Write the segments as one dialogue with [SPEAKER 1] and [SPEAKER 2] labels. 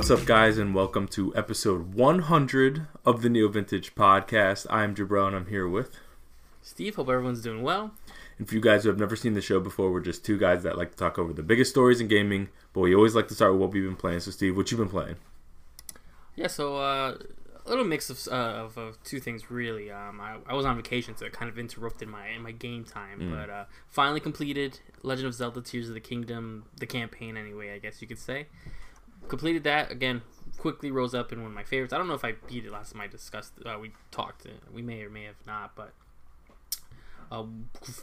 [SPEAKER 1] What's up, guys, and welcome to episode 100 of the NeoVintage Podcast. I'm Jabro, and I'm here with.
[SPEAKER 2] Steve, hope everyone's doing well.
[SPEAKER 1] And for you guys who have never seen the show before, we're just two guys that like to talk over the biggest stories in gaming, but we always like to start with what we've been playing. So, Steve, what you been playing?
[SPEAKER 2] Yeah, so uh, a little mix of, uh, of, of two things really. Um, I, I was on vacation, so it kind of interrupted my my game time.
[SPEAKER 1] Mm.
[SPEAKER 2] But uh, finally completed Legend of Zelda: Tears of the Kingdom, the campaign anyway, I guess you could say. Completed that again. Quickly rose up in one of my favorites. I don't know if I beat it last time I discussed. Uh, we talked. Uh, we may or may have not, but a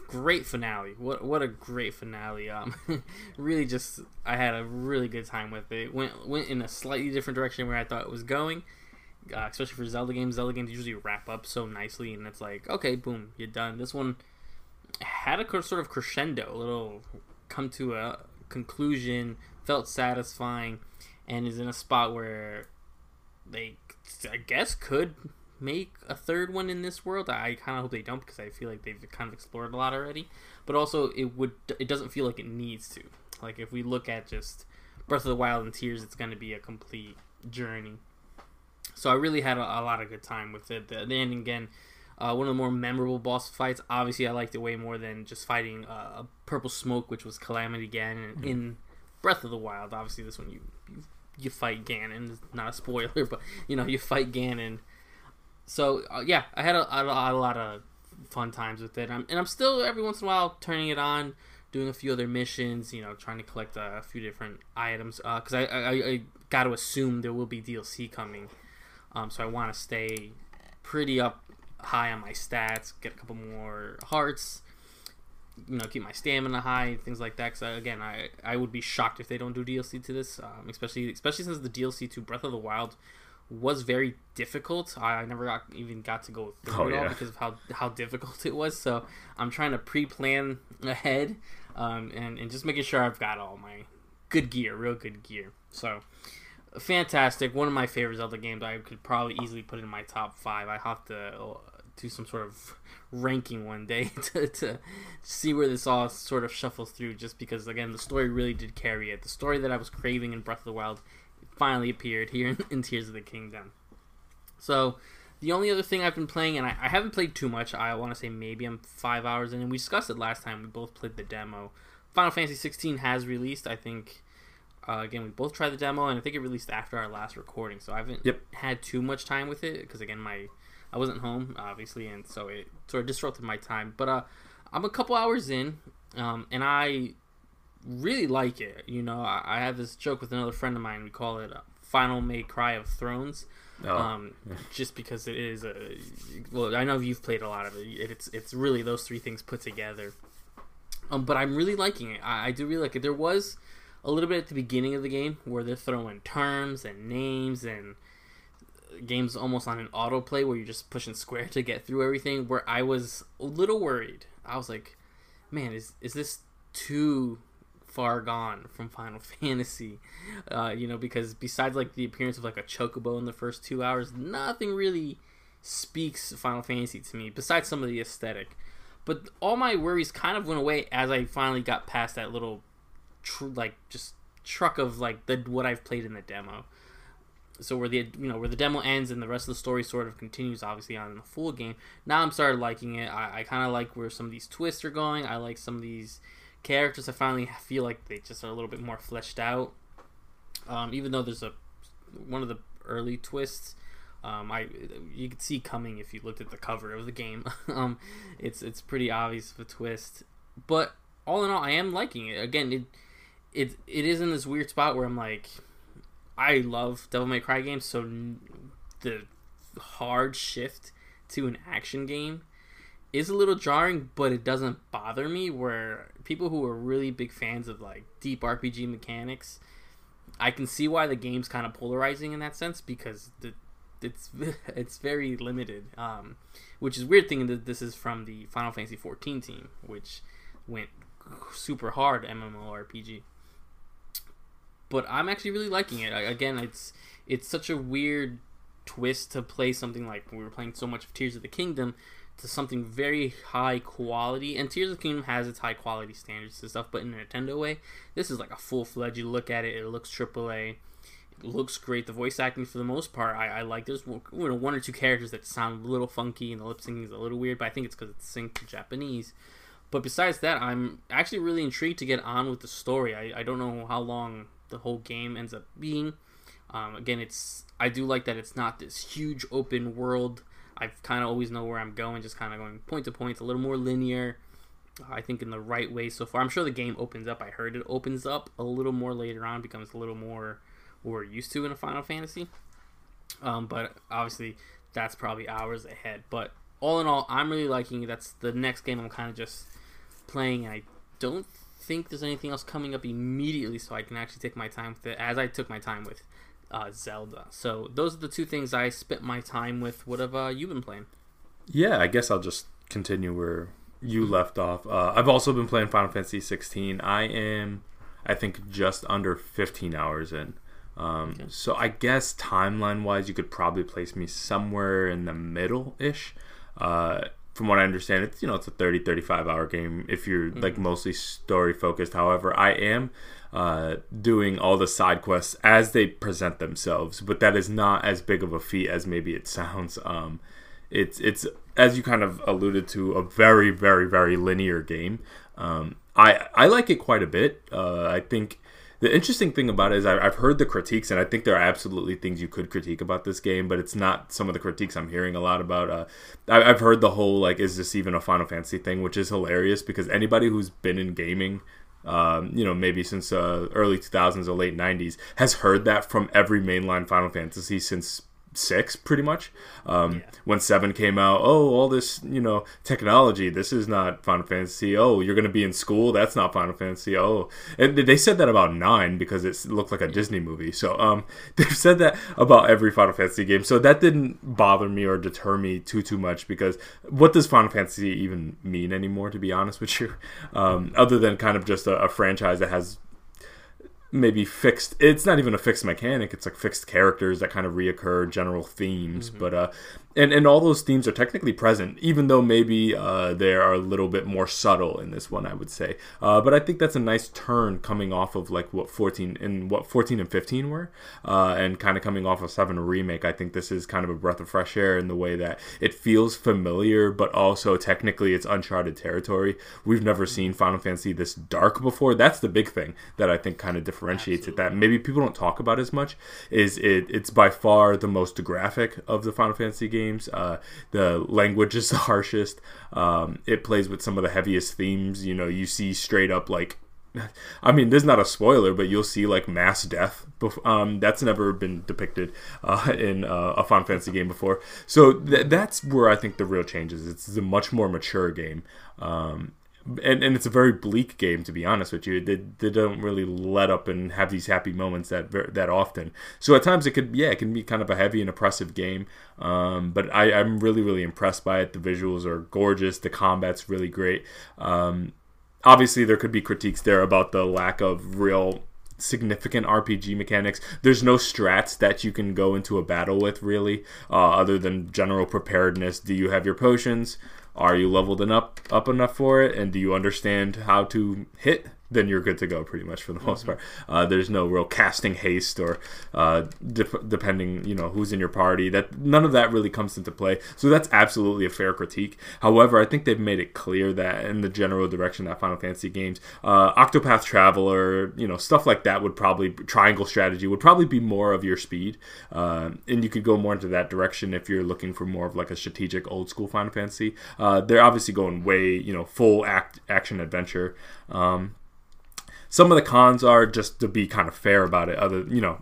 [SPEAKER 2] great finale. What what a great finale. Um, really just I had a really good time with it. Went went in a slightly different direction where I thought it was going. Uh, especially for Zelda games, Zelda games usually wrap up so nicely, and it's like, okay, boom, you're done. This one had a sort of crescendo, a little come to a conclusion, felt satisfying, and is in a spot where they, I guess, could make a third one in this world. I kind of hope they don't because I feel like they've kind of explored a lot already. But also, it would it doesn't feel like it needs to. Like if we look at just Breath of the Wild and Tears, it's going to be a complete journey. So I really had a, a lot of good time with it. The, the ending again. Uh, one of the more memorable boss fights. Obviously, I liked it way more than just fighting uh, a purple smoke, which was Calamity Ganon mm-hmm. in Breath of the Wild. Obviously, this one you you, fight Ganon. It's not a spoiler, but you know you fight Ganon so uh, yeah, I had a, a, a, lot of fun times with it, I'm, and I'm still every once in a while turning it on, doing a few other missions. You know, trying to collect a, a few different items because uh, I, I, I got to assume there will be DLC coming, um, so I want to stay pretty up high on my stats, get a couple more hearts. You know, keep my stamina high, things like that. Because again, I I would be shocked if they don't do DLC to this, um, especially especially since the DLC to Breath of the Wild was very difficult. I never got, even got to go through oh, it all because of how how difficult it was. So I'm trying to pre-plan ahead um, and and just making sure I've got all my good gear, real good gear. So fantastic. One of my favorite Zelda games. I could probably easily put in my top five. I have to do some sort of ranking one day to, to see where this all sort of shuffles through. Just because again, the story really did carry it. The story that I was craving in Breath of the Wild finally appeared here in, in Tears of the Kingdom. So, the only other thing I've been playing, and I, I haven't played too much, I want to say maybe I'm five hours in, and we discussed it last time. We both played the demo. Final Fantasy 16 has released. I think, uh, again, we both tried the demo, and I think it released after our last recording. So I haven't yep. had too much time with it because, again, my I wasn't home obviously, and so it sort of disrupted my time. But uh, I'm a couple hours in, um, and I really like it. You know, I, I, have this joke with another friend of mine. We call it "Final May Cry of Thrones," oh. um, just because it is a. Well, I know you've played a lot of it. It's it's really those three things put together. Um, but I'm really liking it. I, I do really like it. There was a little bit at the beginning of the game where they're throwing terms and names and games almost on an autoplay where you're just pushing square to get through everything. Where I was a little worried. I was like, man, is is this too far gone from Final Fantasy. Uh, you know, because besides like the appearance of like a chocobo in the first two hours, nothing really speaks Final Fantasy to me besides some of the aesthetic. But all my worries kind of went away as I finally got past that little, tr- like just truck of like the what I've played in the demo. So where the you know where the demo ends and the rest of the story sort of continues, obviously on in the full game. Now I'm started liking it. I, I kind of like where some of these twists are going. I like some of these characters I finally feel like they just are a little bit more fleshed out. Um, even though there's a one of the early twists, um, I you could see coming if you looked at the cover of the game. um, it's it's pretty obvious of a twist, but all in all, I am liking it. Again, it it it is in this weird spot where I'm like, I love Devil May Cry games, so the hard shift to an action game is a little jarring, but it doesn't bother me. Where people who are really big fans of like deep RPG mechanics, I can see why the game's kind of polarizing in that sense because the, it's it's very limited. Um, which is weird thing that this is from the Final Fantasy 14 team, which went super hard MMORPG. But I'm actually really liking it. Again, it's it's such a weird twist to play something like we were playing so much of Tears of the Kingdom to something very high quality. And Tears of the Kingdom has its high quality standards and stuff, but in a Nintendo way, this is like a full fledged. You look at it, it looks AAA. It looks great. The voice acting, for the most part, I, I like. There's you know, one or two characters that sound a little funky, and the lip syncing is a little weird, but I think it's because it's synced to Japanese. But besides that, I'm actually really intrigued to get on with the story. I, I don't know how long the whole game ends up being. Um, again, it's I do like that it's not this huge open world. I kind of always know where I'm going, just kind of going point to point. It's a little more linear. I think in the right way so far. I'm sure the game opens up. I heard it opens up a little more later on, becomes a little more what we're used to in a Final Fantasy. Um, but obviously, that's probably hours ahead. But all in all, I'm really liking it. That's the next game I'm kind of just playing, and I don't think there's anything else coming up immediately, so I can actually take my time with it as I took my time with uh, Zelda. So those are the two things I spent my time with. What have uh, you been playing?
[SPEAKER 1] Yeah, I guess I'll just continue where you left off. Uh, I've also been playing Final Fantasy 16. I am, I think, just under 15 hours in. Um, okay. So I guess timeline wise, you could probably place me somewhere in the middle ish. Uh, from what I understand, it's you know it's a 30 35 hour game if you're mm-hmm. like mostly story focused. However, I am uh, doing all the side quests as they present themselves, but that is not as big of a feat as maybe it sounds. Um, it's it's as you kind of alluded to a very very very linear game. Um, I I like it quite a bit. Uh, I think the interesting thing about it is I've heard the critiques, and I think there are absolutely things you could critique about this game, but it's not some of the critiques I'm hearing a lot about. Uh, I've heard the whole like, is this even a Final Fantasy thing, which is hilarious because anybody who's been in gaming. Um, you know, maybe since uh, early 2000s or late 90s, has heard that from every mainline Final Fantasy since six pretty much. Um, yeah. when seven came out oh all this you know technology this is not final fantasy. Oh you're gonna be in school that's not final fantasy. Oh. And they said that about nine because it looked like a disney movie. So um, they've said that about every final fantasy game. So that didn't bother me or deter me too too much because what does final fantasy even mean anymore to be honest with you? Um, other than kind of just a, a franchise that has maybe fixed it's not even a fixed mechanic it's like fixed characters that kind of reoccur general themes mm-hmm. but uh and and all those themes are technically present, even though maybe uh, they are a little bit more subtle in this one, I would say. Uh, but I think that's a nice turn coming off of like what 14 and what 14 and 15 were, uh, and kind of coming off of Seven remake. I think this is kind of a breath of fresh air in the way that it feels familiar, but also technically it's uncharted territory. We've never seen Final Fantasy this dark before. That's the big thing that I think kind of differentiates Absolutely. it. That maybe people don't talk about as much is it. It's by far the most graphic of the Final Fantasy games games. Uh, the language is the harshest. Um, it plays with some of the heaviest themes. You know, you see straight up like I mean, this is not a spoiler, but you'll see like mass death. Um, that's never been depicted uh, in uh, a Final Fantasy game before. So th- that's where I think the real change is. It's a much more mature game. Um, and, and it's a very bleak game to be honest with you. They, they don't really let up and have these happy moments that that often. So at times it could yeah it can be kind of a heavy and oppressive game. Um, but I, I'm really really impressed by it. The visuals are gorgeous. The combat's really great. Um, obviously there could be critiques there about the lack of real significant RPG mechanics. There's no strats that you can go into a battle with really, uh, other than general preparedness. Do you have your potions? Are you leveled up up enough for it? And do you understand how to hit then you're good to go pretty much for the most mm-hmm. part. Uh, there's no real casting haste or uh, de- depending, you know, who's in your party. That none of that really comes into play. So that's absolutely a fair critique. However, I think they've made it clear that in the general direction that Final Fantasy games, uh, Octopath Traveler, you know, stuff like that would probably triangle strategy would probably be more of your speed, uh, and you could go more into that direction if you're looking for more of like a strategic old school Final Fantasy. Uh, they're obviously going way, you know, full act action adventure. Um, some of the cons are just to be kind of fair about it. Other, you know,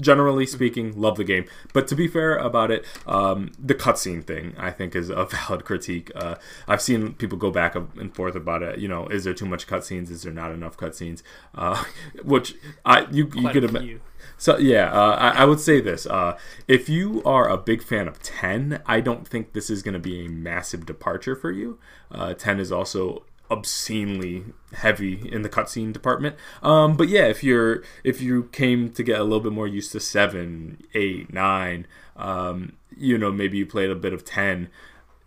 [SPEAKER 1] generally speaking, love the game. But to be fair about it, um, the cutscene thing I think is a valid critique. Uh, I've seen people go back and forth about it. You know, is there too much cutscenes? Is there not enough cutscenes? Uh, which I you Quite you could have. So yeah, uh, I, I, would say this: uh, if you are a big fan of Ten, I don't think this is going to be a massive departure for you. Uh, Ten is also obscenely heavy in the cutscene department. Um, but yeah, if you're if you came to get a little bit more used to seven, eight, nine, um, you know, maybe you played a bit of ten.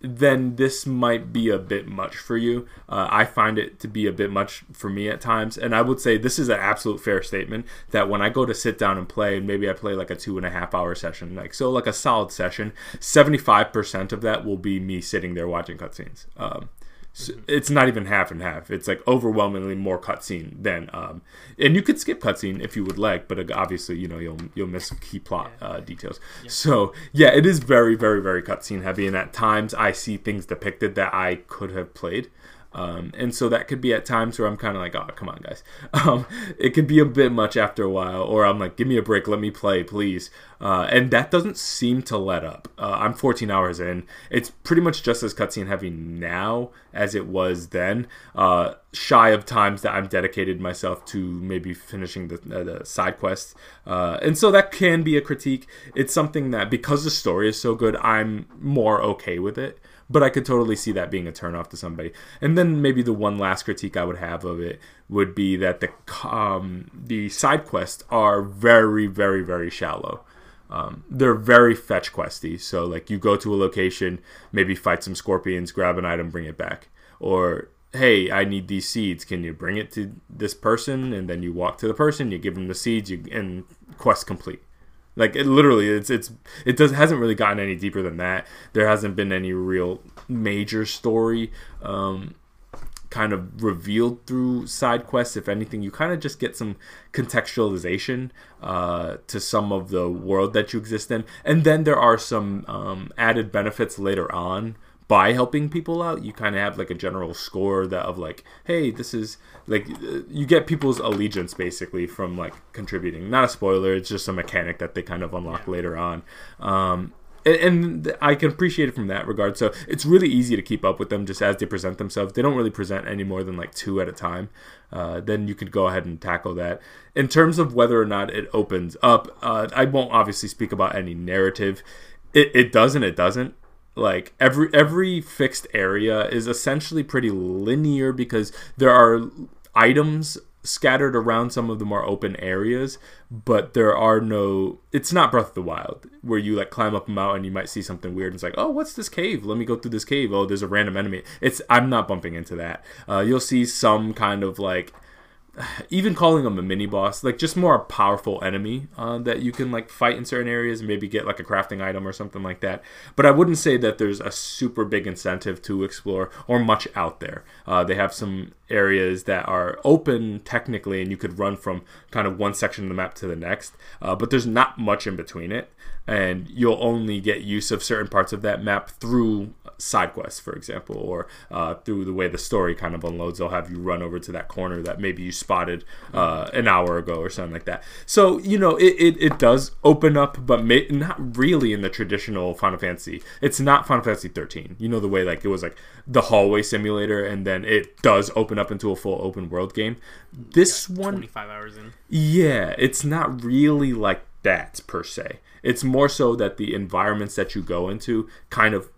[SPEAKER 1] then this might be a bit much for you. Uh, I find it to be a bit much for me at times, and I would say this is an absolute fair statement that when I go to sit down and play, and maybe I play like a two and a half hour session, like so, like a solid session, seventy five percent of that will be me sitting there watching cutscenes. Um, so it's not even half and half. It's like overwhelmingly more cutscene than, um, and you could skip cutscene if you would like, but uh, obviously you know you'll you'll miss key plot uh, details. Yeah. So yeah, it is very very very cutscene heavy, and at times I see things depicted that I could have played. Um, and so that could be at times where I'm kind of like, oh, come on, guys. Um, it could be a bit much after a while, or I'm like, give me a break, let me play, please. Uh, and that doesn't seem to let up. Uh, I'm 14 hours in. It's pretty much just as cutscene heavy now as it was then. Uh, shy of times that I'm dedicated myself to maybe finishing the, uh, the side quests. Uh, and so that can be a critique. It's something that, because the story is so good, I'm more okay with it but I could totally see that being a turnoff to somebody. And then maybe the one last critique I would have of it would be that the um, the side quests are very, very, very shallow. Um, they're very fetch questy. So like you go to a location, maybe fight some scorpions, grab an item, bring it back, or hey, I need these seeds. Can you bring it to this person? And then you walk to the person, you give them the seeds, you and quest complete. Like it literally, it's it's it does hasn't really gotten any deeper than that. There hasn't been any real major story um, kind of revealed through side quests. If anything, you kind of just get some contextualization uh, to some of the world that you exist in, and then there are some um, added benefits later on by helping people out you kind of have like a general score that of like hey this is like uh, you get people's allegiance basically from like contributing not a spoiler it's just a mechanic that they kind of unlock yeah. later on um, and, I can appreciate it from that regard. So it's really easy to keep up with them just as they present themselves. They don't really present any more than like two at a time. Uh, then you could go ahead and tackle that. In terms of whether or not it opens up, uh, I won't obviously speak about any narrative. It, it does and it doesn't like every every fixed area is essentially pretty linear because there are items scattered around some of the more open areas but there are no it's not breath of the wild where you like climb up a mountain you might see something weird. And it's like oh what's this cave? Let me go through this cave. Oh there's a random enemy. It's i'm not bumping into that. Uh, you'll see some kind of like even calling them a mini boss, like just more powerful enemy uh, that you can like fight in certain areas and maybe get like a crafting item or something like that. But I wouldn't say that there's a super big incentive to explore or much out there. Uh, they have some areas that are open technically and you could run from kind of one section of the map to the next, uh, but there's not much in between it. And you'll only get use of certain parts of that map through side quests, for example, or uh, through the way the story kind of unloads. They'll have you run over to that corner that maybe you spotted uh, an hour ago or something like that. So you know it, it, it does open up, but may, not really in the traditional Final Fantasy. It's not Final Fantasy 13. You know the way like it was like the hallway simulator, and then it does open up into a full open world game. This one,
[SPEAKER 2] 25 hours in.
[SPEAKER 1] Yeah, it's not really like that per se. It's more so that the environments that you go into kind of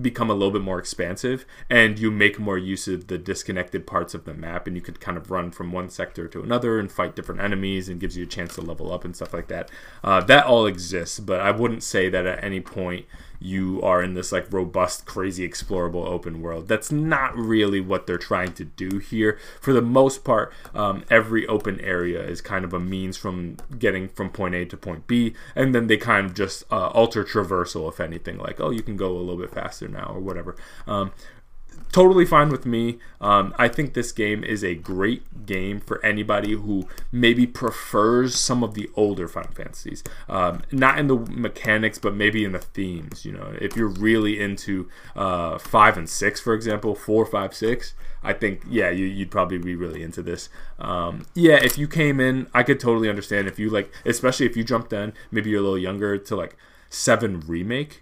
[SPEAKER 1] become a little bit more expansive and you make more use of the disconnected parts of the map and you could kind of run from one sector to another and fight different enemies and gives you a chance to level up and stuff like that. Uh, that all exists but i wouldn't say that at any point you are in this like robust, crazy, explorable open world. That's not really what they're trying to do here. For the most part, um, every open area is kind of a means from getting from point A to point B, and then they kind of just uh, alter traversal, if anything, like, oh, you can go a little bit faster now or whatever. Um, totally fine with me. Um, I think this game is a great game for anybody who maybe prefers some of the older Final Fantasies. Um, not in the mechanics, but maybe in the themes. You know, if you're really into uh, five and six, for example, four, five, six. I think yeah, you, would probably be really into this. Um, yeah, if you came in, I could totally understand if you like, especially if you jumped in, maybe you're a little younger to like seven remake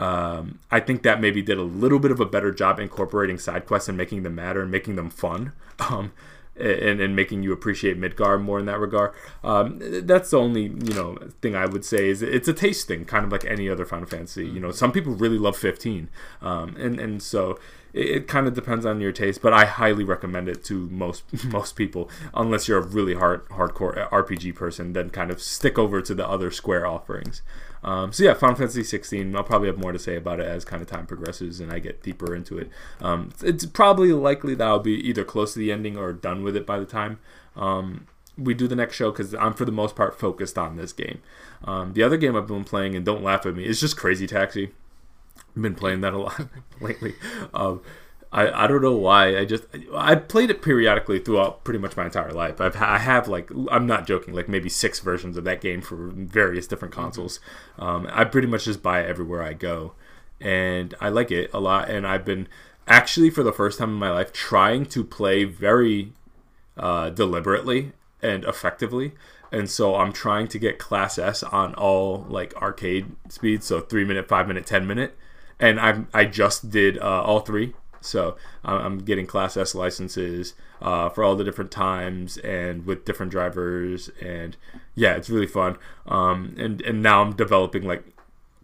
[SPEAKER 1] um, I think that maybe did a little bit of a better job incorporating side quests and making them matter and making them fun. Um, and, and making you appreciate Midgar more in that regard. Um, that's the only you know thing I would say is it's a taste thing, kind of like any other Final Fantasy. You know, some people really love 15, um, and and so it, it kind of depends on your taste, but I highly recommend it to most most people. Unless you're a really hard hardcore RPG person, then kind of stick over to the other Square offerings. Um, so yeah, Final Fantasy 16. I'll probably have more to say about it as kind of time progresses and I get deeper into it. Um, it's probably likely that I'll be either close to the ending or done with it by the time um, we do the next show because I'm for the most part focused on this game. Um, the other game I've been playing and don't laugh at me is just Crazy Taxi. I've been playing that a lot lately. I, I don't know why. I just I played it periodically throughout pretty much my entire life. I've I have like I'm not joking like maybe six versions of that game for various different mm-hmm. consoles. Um, I pretty much just buy it everywhere I go, and I like it a lot. And I've been actually for the first time in my life trying to play very uh, deliberately and effectively. And so I'm trying to get Class S on all like arcade speeds, so three minute, five minute, ten minute, and I I just did uh, all three so I'm getting Class S licenses uh, for all the different times and with different drivers, and yeah, it's really fun. Um, and and now I'm developing like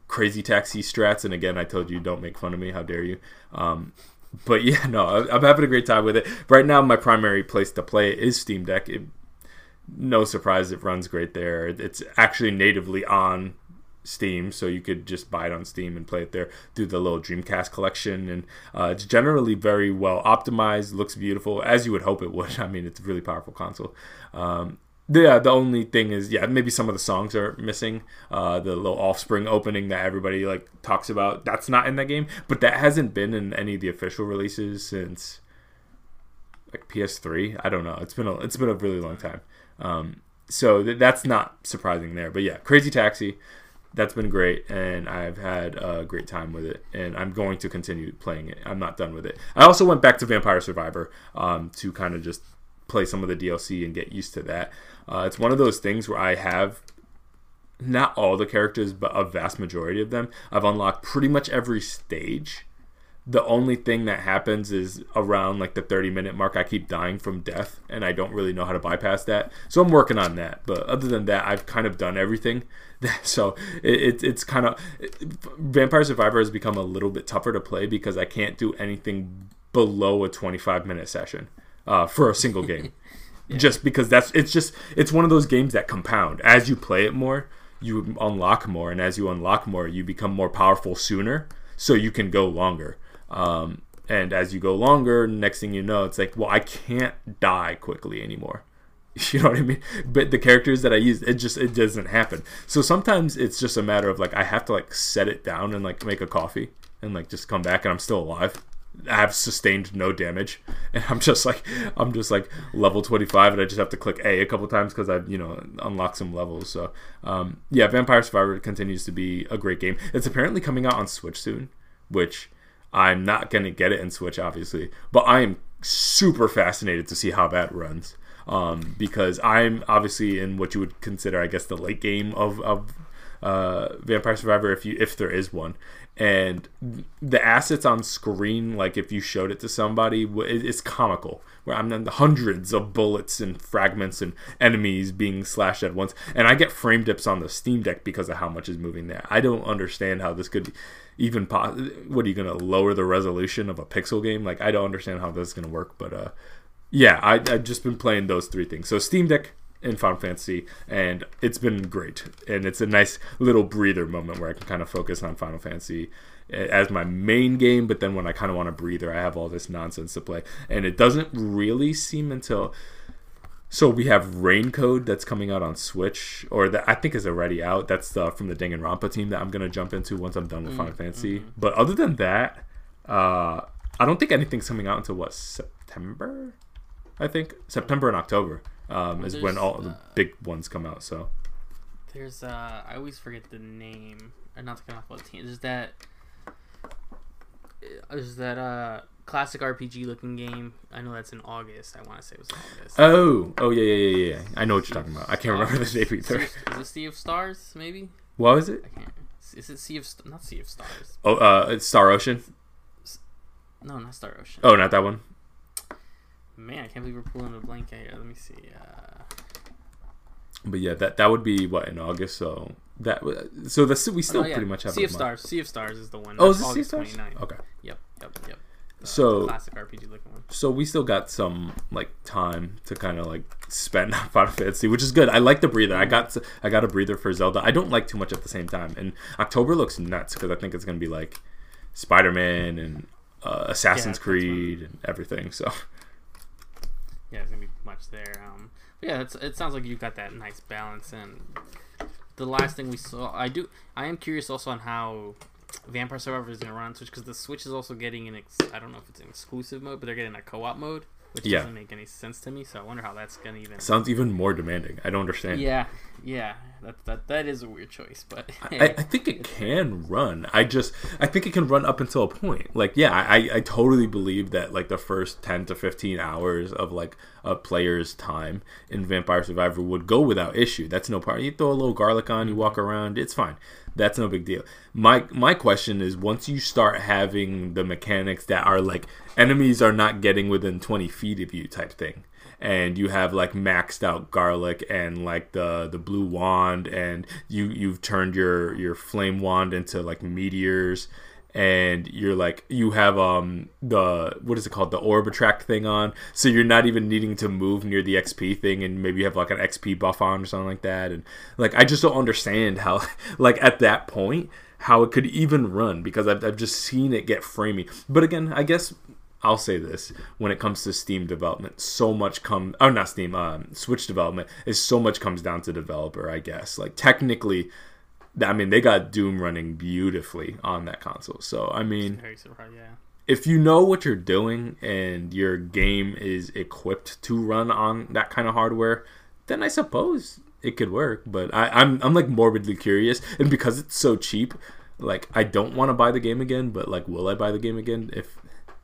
[SPEAKER 1] crazy taxi strats. And again, I told you don't make fun of me. How dare you? Um, but yeah, no, I'm having a great time with it. Right now, my primary place to play is Steam Deck. It, no surprise, it runs great there. It's actually natively on Steam, so you could just buy it on Steam and play it there. Do the little Dreamcast collection, and uh, it's generally very well optimized. Looks beautiful, as you would hope it would. I mean, it's a really powerful console. Um, yeah, the only thing is, yeah, maybe some of the songs are missing. Uh, the little Offspring opening that everybody like talks about, that's not in that game, but that hasn't been in any of the official releases since like PS3. I don't know. It's been a it's been a really long time. Um, so th- that's not surprising there. But yeah, Crazy Taxi that's been great, and I've had a great time with it, and I'm going to continue playing it. I'm not done with it. I also went back to Vampire Survivor um, to kind of just play some of the DLC and get used to that. Uh, it's one of those things where I have not all the characters, but a vast majority of them. I've unlocked pretty much every stage. The only thing that happens is around like the 30 minute mark, I keep dying from death, and I don't really know how to bypass that. So I'm working on that. But other than that, I've kind of done everything. so it, it, it's kind of Vampire Survivor has become a little bit tougher to play because I can't do anything below a 25 minute session uh, for a single game. yeah. Just because that's it's just it's one of those games that compound as you play it more, you unlock more, and as you unlock more, you become more powerful sooner, so you can go longer. Um, and as you go longer, next thing you know, it's like, well, I can't die quickly anymore. You know what I mean? But the characters that I use, it just it doesn't happen. So sometimes it's just a matter of like I have to like set it down and like make a coffee and like just come back and I'm still alive. I have sustained no damage, and I'm just like I'm just like level 25, and I just have to click A a couple times because I've you know unlocked some levels. So um, yeah, Vampire Survivor continues to be a great game. It's apparently coming out on Switch soon, which I'm not gonna get it in Switch obviously, but I am super fascinated to see how that runs um, because I'm obviously in what you would consider, I guess, the late game of, of uh, Vampire Survivor, if you if there is one, and the assets on screen, like if you showed it to somebody, it's comical. Where I'm in hundreds of bullets and fragments and enemies being slashed at once, and I get frame dips on the Steam Deck because of how much is moving there. I don't understand how this could even. What are you gonna lower the resolution of a pixel game? Like I don't understand how this is gonna work, but uh, yeah, I, I've just been playing those three things. So Steam Deck and Final Fantasy, and it's been great. And it's a nice little breather moment where I can kind of focus on Final Fantasy as my main game, but then when I kind of want a breather, I have all this nonsense to play. And it doesn't really seem until. So we have Rain Code that's coming out on Switch, or that I think is already out. That's uh, from the Danganronpa team that I'm gonna jump into once I'm done with mm, Final Fantasy. Mm-hmm. But other than that, uh, I don't think anything's coming out until what September. I think September and October um, is when all the big ones come out. So
[SPEAKER 2] there's uh, I always forget the name. Uh, not the what team. Is that uh, that uh classic RPG looking game? I know that's in August. I want to say it was August.
[SPEAKER 1] Oh, oh yeah, yeah, yeah, yeah. I know what you're talking about. I can't remember the name either.
[SPEAKER 2] Is it Sea of Stars? Maybe.
[SPEAKER 1] What was it?
[SPEAKER 2] I can't. Is it Sea of not Sea of Stars?
[SPEAKER 1] Oh, uh, it's Star Ocean.
[SPEAKER 2] No, not Star Ocean.
[SPEAKER 1] Oh, not that one.
[SPEAKER 2] Man, I can't believe we're pulling a blank here. Let me see. Uh...
[SPEAKER 1] But yeah, that that would be what in August. So that so the we still oh, no, yeah. pretty much have
[SPEAKER 2] Sea of Stars. Sea of Stars is the one. Oh, is it Sea of Stars? 29th.
[SPEAKER 1] Okay.
[SPEAKER 2] Yep. Yep. Yep.
[SPEAKER 1] So
[SPEAKER 2] classic RPG looking one.
[SPEAKER 1] so we still got some like time to kind of like spend on Final Fantasy, which is good. I like the breather. I got I got a breather for Zelda. I don't like too much at the same time. And October looks nuts because I think it's gonna be like Spider Man and uh, Assassin's
[SPEAKER 2] that's
[SPEAKER 1] Creed and everything. So
[SPEAKER 2] Yeah, it's gonna be much there. Um, yeah, it sounds like you got that nice balance. And the last thing we saw, I do, I am curious also on how Vampire Survivor is gonna run on Switch because the Switch is also getting an, ex- I don't know if it's an exclusive mode, but they're getting a co-op mode, which
[SPEAKER 1] Yeah.
[SPEAKER 2] doesn't make any sense to me. So I wonder how that's gonna even.
[SPEAKER 1] sounds even more demanding. I don't understand.
[SPEAKER 2] Yeah, yeah, that that that is a weird choice, but
[SPEAKER 1] I, I think it can run. I just I think it can run up until a point. Like yeah, I, I totally believe that like the first ten to fifteen hours of like a player's time in Vampire Survivor would go without issue. That's no problem. You throw a little garlic on, you mm-hmm. walk around, it's fine. That's no big deal. My my question is once you start having the mechanics that are like enemies are not getting within twenty feet of you type thing and you have like maxed out garlic and like the the blue wand and you you've turned your your flame wand into like meteors and you're like you have um the what is it called? The orb attract thing on. So you're not even needing to move near the xp thing and maybe you have like an xp buff on or something like that. And like i just don't understand how like at that point how it could even run because I've, I've just seen it get framey. But again i guess I'll say this: when it comes to Steam development, so much come oh not Steam, um, Switch development is so much comes down to developer. I guess. Like technically, I mean they got Doom running beautifully on that console. So I mean.
[SPEAKER 2] Yeah,
[SPEAKER 1] if you know what you're doing and your game is equipped to run on that kind of hardware, then I suppose it could work. But I, I'm I'm like morbidly curious, and because it's so cheap, like I don't want to buy the game again. But like, will I buy the game again? If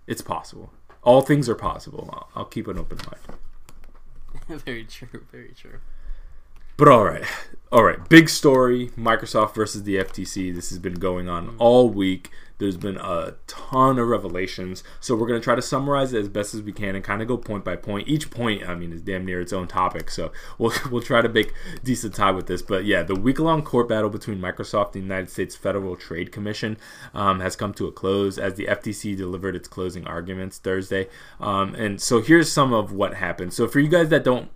[SPEAKER 1] it's possible, all things are possible. I'll, I'll keep an open mind.
[SPEAKER 2] very true. Very true.
[SPEAKER 1] But all right, all right. Big story: Microsoft versus the FTC. This has been going on all week. There's been a ton of revelations, so we're gonna try to summarize it as best as we can and kind of go point by point. Each point, I mean, is damn near its own topic, so we'll we'll try to make decent time with this. But yeah, the week-long court battle between Microsoft and the United States Federal Trade Commission um, has come to a close as the FTC delivered its closing arguments Thursday. Um, and so here's some of what happened. So for you guys that don't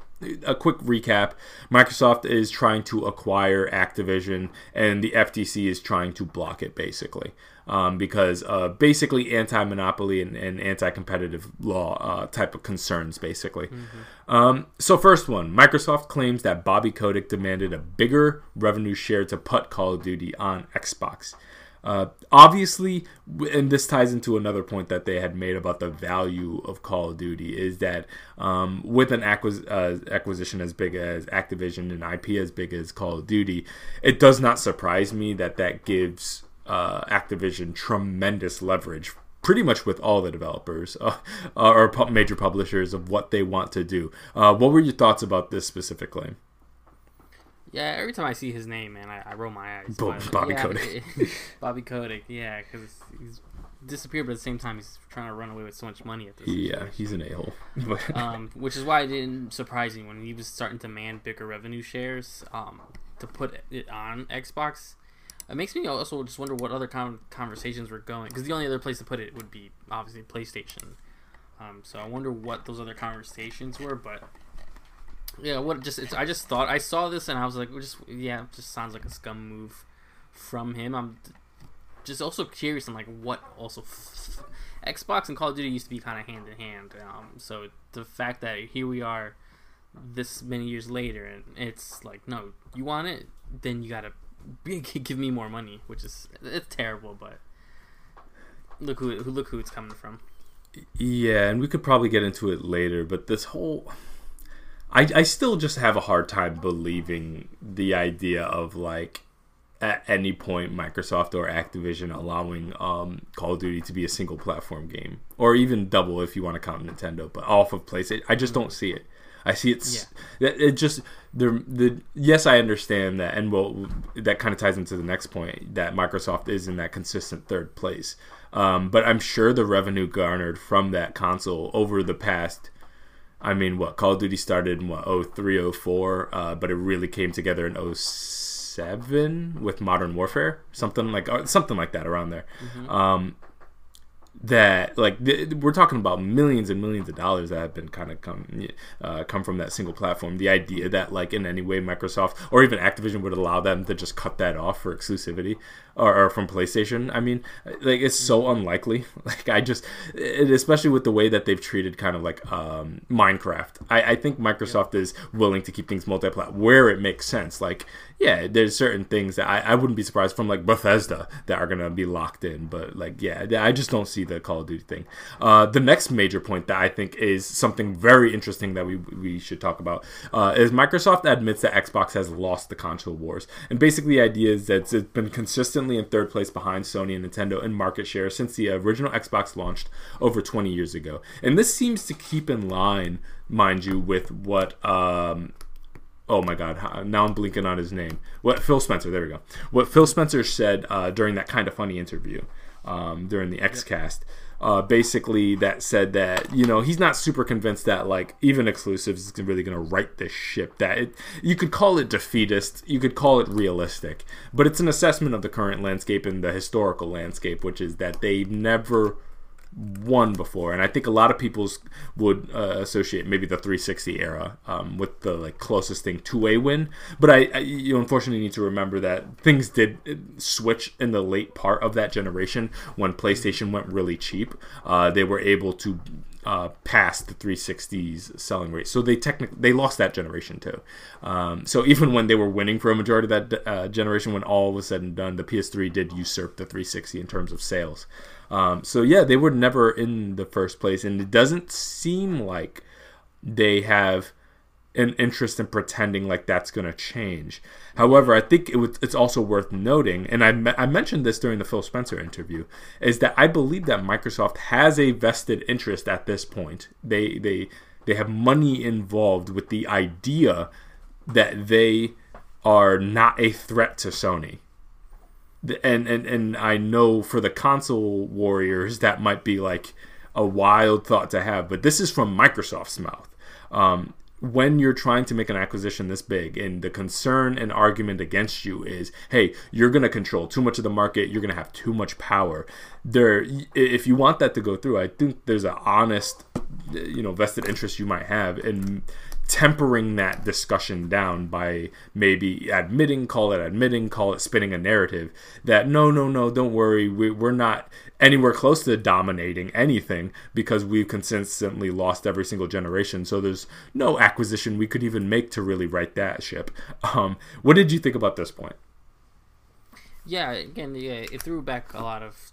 [SPEAKER 1] a quick recap Microsoft is trying to acquire Activision, and the FTC is trying to block it basically. Um, because uh, basically anti monopoly and, and anti competitive law uh, type of concerns, basically. Um, so, first one Microsoft claims that Bobby Kotick demanded a bigger revenue share to put Call of Duty on Xbox. Uh, obviously, and this ties into another point that they had made about the value of Call of Duty is that um, with an acquis- uh, acquisition as big as Activision and IP as big as Call of Duty, it does not surprise me that that gives uh, Activision tremendous leverage. Pretty much with all the developers uh, or pu- major publishers of what they want to do. Uh, what were your thoughts about this specific claim?
[SPEAKER 2] Yeah, every time I see his name, man, I, I roll my eyes.
[SPEAKER 1] Bo- Bobby
[SPEAKER 2] yeah,
[SPEAKER 1] Kotick.
[SPEAKER 2] Bobby Kotick, yeah, because he's disappeared, but at the same time, he's trying to run away with so much money at this.
[SPEAKER 1] Yeah,
[SPEAKER 2] situation.
[SPEAKER 1] he's an a hole.
[SPEAKER 2] um, which is why it didn't surprise me when he was starting to man bigger revenue shares um, to put it on Xbox. It makes me also just wonder what other con- conversations were going because the only other place to put it would be obviously PlayStation. Um, so I wonder what those other conversations were, but yeah, what just I just thought I saw this and I was like, just yeah, just sounds like a scum move from him. I'm just also curious on like what also f- Xbox and Call of Duty used to be kind of hand in hand. Um, so the fact that here we are, this many years later, and it's like, no, you want it, then you gotta be, give me more money, which is it's terrible, but look who look who it's coming from.
[SPEAKER 1] Yeah, and we could probably get into it later, but this whole I I still just have a hard time believing the idea of like at any point Microsoft or Activision allowing um, Call of Duty to be a single platform game or even double if you want to count Nintendo, but off of PlayStation. I just don't see it. I see it's it, it just the the yes I understand that and well that kind of ties into the next point that Microsoft is in that consistent third place. Um, but I'm sure the revenue garnered from that console over the past I mean, what Call of Duty started in what 03, 04, uh, but it really came together in 07 with Modern Warfare, something like or something like that around there. Um, that like th- we're talking about millions and millions of dollars that have been kind of come uh, come from that single platform. The idea that like in any way Microsoft or even Activision would allow them to just cut that off for exclusivity or, or from PlayStation, I mean, like it's so unlikely. Like I just, it, especially with the way that they've treated kind of like um, Minecraft. I, I think Microsoft yeah. is willing to keep things multi-plat where it makes sense. Like yeah, there's certain things that I, I wouldn't be surprised from like Bethesda that are gonna be locked in, but like yeah, I just don't see the Call of Duty thing. Uh, the next major point that I think is something very interesting that we we should talk about uh, is Microsoft admits that Xbox has lost the console wars, and basically the idea is that it's been consistently in third place behind Sony and Nintendo in market share since the original Xbox launched over 20 years ago, and this seems to keep in line mind you, with what um, oh my god now i'm blinking on his name. What phil spencer there we go. What phil spencer said uh, during that Kinda Funny interview um, during the xcast uh, basically that said that you know he's not super convinced that like even exclusives is really going to right this ship that it, you could call it defeatist you could call it realistic but it's an assessment of the current landscape and the historical landscape which is that they've never won before, and I think a lot of people would uh, associate maybe the 360 era um, with the like closest thing to a win. But I, I, you unfortunately need to remember that things did uh, switch in the late part of that generation when PlayStation went really cheap. Uh, they were able to uh, past the 360's selling rate. So they technically they lost that generation too. Um, so even when they were winning for a majority of that uh, generation, when all was said and done, the PS3 did usurp the 360 in terms of sales. Um, so yeah, they were never in the first place, and it doesn't seem like they have an interest in pretending like that's going to change. However, I think it it's also worth noting, and I, me- I mentioned this during the Phil Spencer interview, is that I believe that Microsoft has a vested interest at this point. They they they have money involved with the idea that they are not a threat to Sony and and and I know for the console warriors that might be like a wild thought to have, but this is from Microsoft's mouth. Um, when you're trying to make an acquisition this big and the concern and argument against you is hey you're going to control too much of the market you're going to have too much power there if you want that to go through i think there's an honest you know vested interest you might have in tempering that discussion down by maybe admitting, call it admitting, call it spinning a narrative that no, no, no, don't worry, we, we're not anywhere close to dominating anything because we've consistently lost every single generation. So there's no acquisition we could even make to really right that ship. Um, what did you think about this point?
[SPEAKER 2] Yeah, again, yeah, it threw back a lot of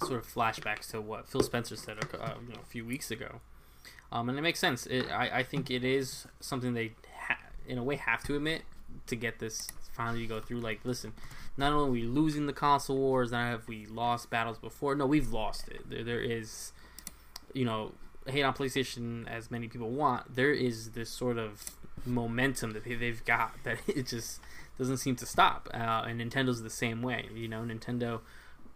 [SPEAKER 2] sort of flashbacks to what Phil Spencer said uh, you know, a few weeks ago um, and it makes sense. It, I, I think it is something they, ha- in a way, have to admit to get this finally to go through. Like, listen, not only are we losing the console wars, not have we lost battles before. No, we've lost it. There, there is, you know, hate on PlayStation as many people want. There is this sort of momentum that they've got that it just doesn't seem to stop. Uh, and Nintendo's the same way. You know, Nintendo.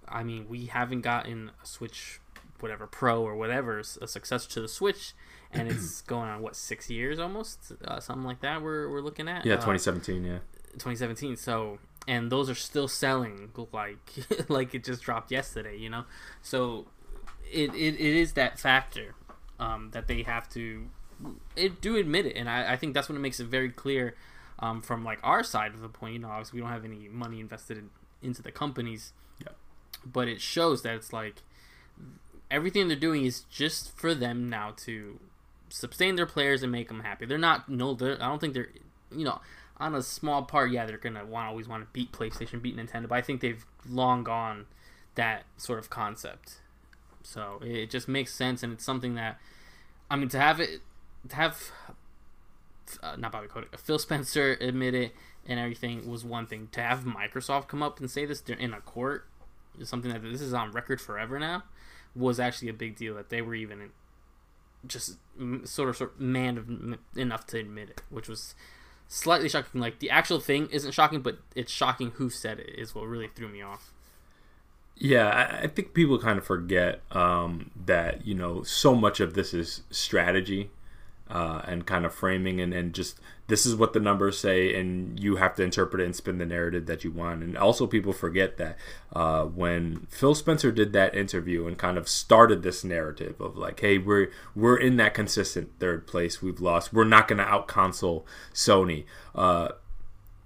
[SPEAKER 2] I mean, we haven't gotten a Switch whatever Pro or whatever a successor to the Switch, and it's going on what six years almost, uh, something like that. We're we're looking at
[SPEAKER 1] yeah, 2017, uh, yeah,
[SPEAKER 2] 2017. So and those are still selling like like it just dropped yesterday, you know. So it it, it is that factor um, that they have to it do admit it, and I, I think that's when it makes it very clear. Um, from like our side of the point, you know, obviously we don't have any money invested in, into the companies, yeah. but it shows that it's like everything they're doing is just for them now to sustain their players and make them happy. They're not no, they're, I don't think they're you know on a small part. Yeah, they're gonna want always want to beat PlayStation, beat Nintendo, but I think they've long gone that sort of concept. So it just makes sense, and it's something that I mean to have it to have uh, not Bobby Kotick, Phil Spencer admit it and everything was one thing. To have Microsoft come up and say this in a court is something that this is on record forever now was actually a big deal that they were even just sort of sort of man enough to admit it, which was slightly shocking. Like the actual thing isn't shocking, but it's shocking who said it is what really threw me off.
[SPEAKER 1] Yeah, I think people kind of forget um, that you know so much of this is strategy. Uh, and kind of framing and, and just this is what the numbers say and you have to interpret it and spin the narrative that you want. And also people forget that uh, when phil spencer did that interview and kind of started this narrative of like hey we're we're in that consistent third place. We've lost. We're not going to out console sony. Uh,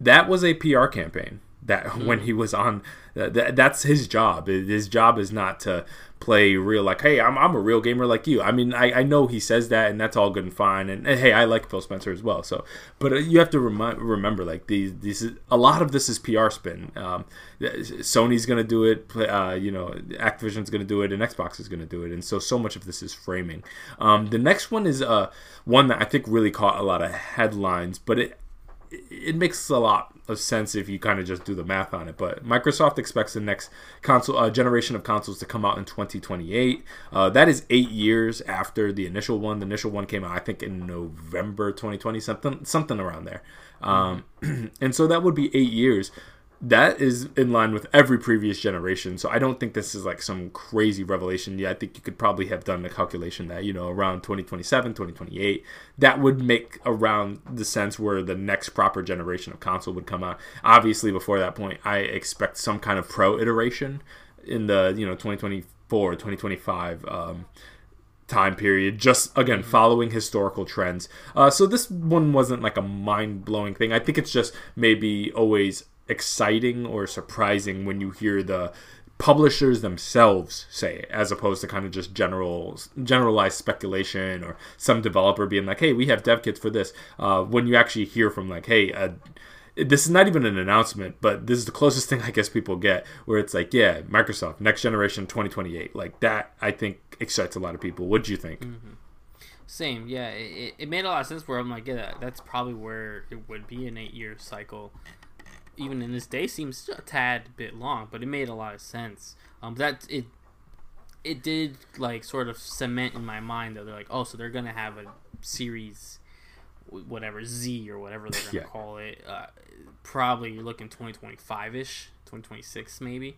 [SPEAKER 1] that was a pr campaign that when he was on that, that's his job. His job is not to play real like hey I'm, I'm a real gamer like you. I mean I, I know he says that and that's all good and fine. And, and hey i like phil spencer as well. So but uh, you have to remind, remember like these these a lot of this is pr spin. Um, sony's gonna do it uh, you know activision's gonna do it and xbox is gonna do it. And so so much of this is framing. Um, the next one is uh, one that i think really caught a lot of headlines but it it makes a lot of sense if you kind of just do the math on it. But Microsoft expects the next console uh, generation of consoles to come out in 2028. Uh, that is eight years after the initial one. The initial one came out, I think, in November 2020, something something around there. Um, and so that would be eight years that is in line with every previous generation. So I don't think this is like some crazy revelation. Yeah, I think you could probably have done the calculation that, you know, around 2027, 2028, that would make around the sense where the next proper generation of console would come out. Obviously, before that point, I expect some kind of pro iteration in the, you know, 2024, 2025 um, time period just again following historical trends uh, so this one wasn't like a mind-blowing thing i think it's just maybe always exciting or surprising when you hear the publishers themselves say it, as opposed to kind of just general generalized speculation or some developer being like, "Hey, we have dev kits for this." Uh, when you actually hear from like, "Hey," uh, this is not even an announcement, but this is the closest thing I guess people get where it's like, "Yeah, Microsoft next generation 2028." Like that, I think excites a lot of people. What do you think?
[SPEAKER 2] Mm-hmm. Same, yeah. It, it made a lot of sense where I'm like, yeah, that's probably where it would be an eight year cycle even in this day seems a tad bit long, but it made a lot of sense. Um, that it it did like sort of cement in my mind that they're like, oh, so they're gonna have a series, whatever Z or whatever they're gonna yeah. call it. Uh, probably you're looking 2025 ish, 2026 maybe,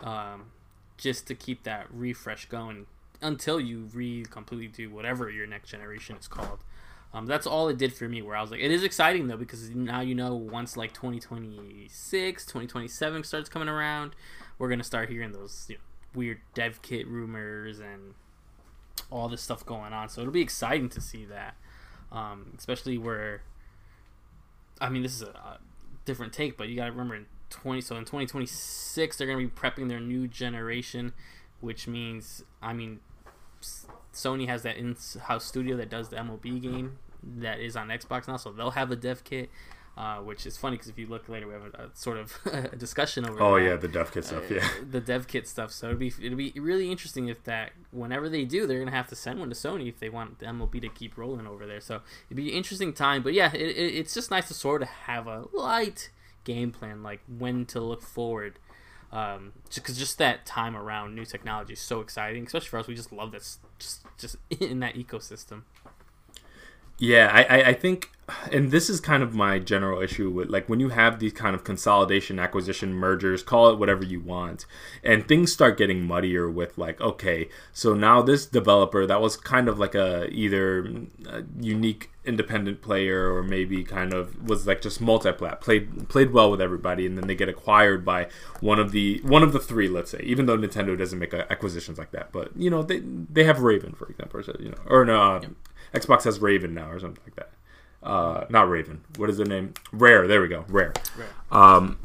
[SPEAKER 2] um, just to keep that refresh going until you re completely do whatever your next generation is called. Um, that's all it did for me. Where I was like, it is exciting though because now you know once like 2026, 2027 starts coming around, we're gonna start hearing those you know, weird dev kit rumors and all this stuff going on. So it'll be exciting to see that, um, especially where. I mean, this is a, a different take, but you gotta remember in 20. So in 2026, they're gonna be prepping their new generation, which means I mean Sony has that in-house studio that does the MLB game that is on Xbox now, so they'll have a dev kit. Uh, which is funny because if you look later, we have a, a sort of a discussion over.
[SPEAKER 1] Oh that. yeah, the dev kit stuff. Yeah,
[SPEAKER 2] uh, the dev kit stuff. So it'd be it'd be really interesting if that whenever they do, they're gonna have to send one to Sony if they want the MLB to keep rolling over there. So it'd be an interesting time. But yeah, it, it, it's just nice to sort of have a light game plan, like when to look forward um, because just that time around new technology is so exciting, especially for us. We just love this, just just in that ecosystem.
[SPEAKER 1] Yeah, I, I think, and this is kind of my general issue with like when you have these kind of consolidation, acquisition, mergers, call it whatever you want, and things start getting muddier with like, okay, so now this developer that was kind of like a either a unique independent player or maybe kind of was like just multi-plat played played well with everybody and then they get acquired by one of the one of the three let's say even though Nintendo doesn't make acquisitions like that but you know they they have Raven for example or, you know or no uh. Xbox has Raven now or something like that. Uh, not Raven. What is the name? Rare. There we go. Rare, Rare. Um,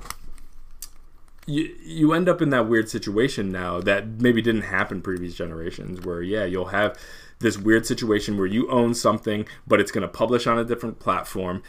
[SPEAKER 1] you you end up in that weird situation now that maybe didn't happen previous generations where yeah you'll have this weird situation where you own something, but it's going to publish on a different platform.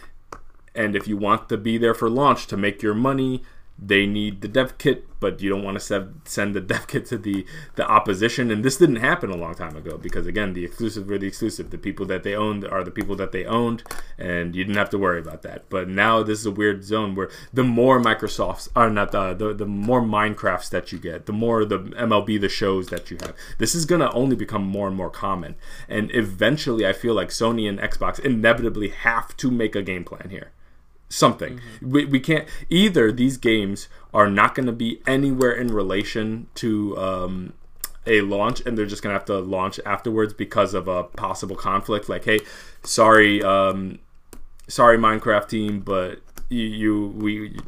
[SPEAKER 1] And if you want to be there for launch to make your money, they need the dev kit, but you don't want to send the dev kit to the the opposition. And this didn't happen a long time ago because again, the exclusive were the exclusive. The people that they owned are the people that they owned, and you didn't have to worry about that. But now this is a weird zone where the more Microsofts are not the the, the more Minecrafts that you get, the more the MLB the shows that you have. This is gonna only become more and more common, and eventually, I feel like Sony and Xbox inevitably have to make a game plan here something. Mm-hmm. We, we can't either these games are not going to be anywhere in relation to um, a launch and they're just gonna have to launch afterwards because of a possible conflict. Like, hey, sorry, um, sorry, Minecraft team, but you, you we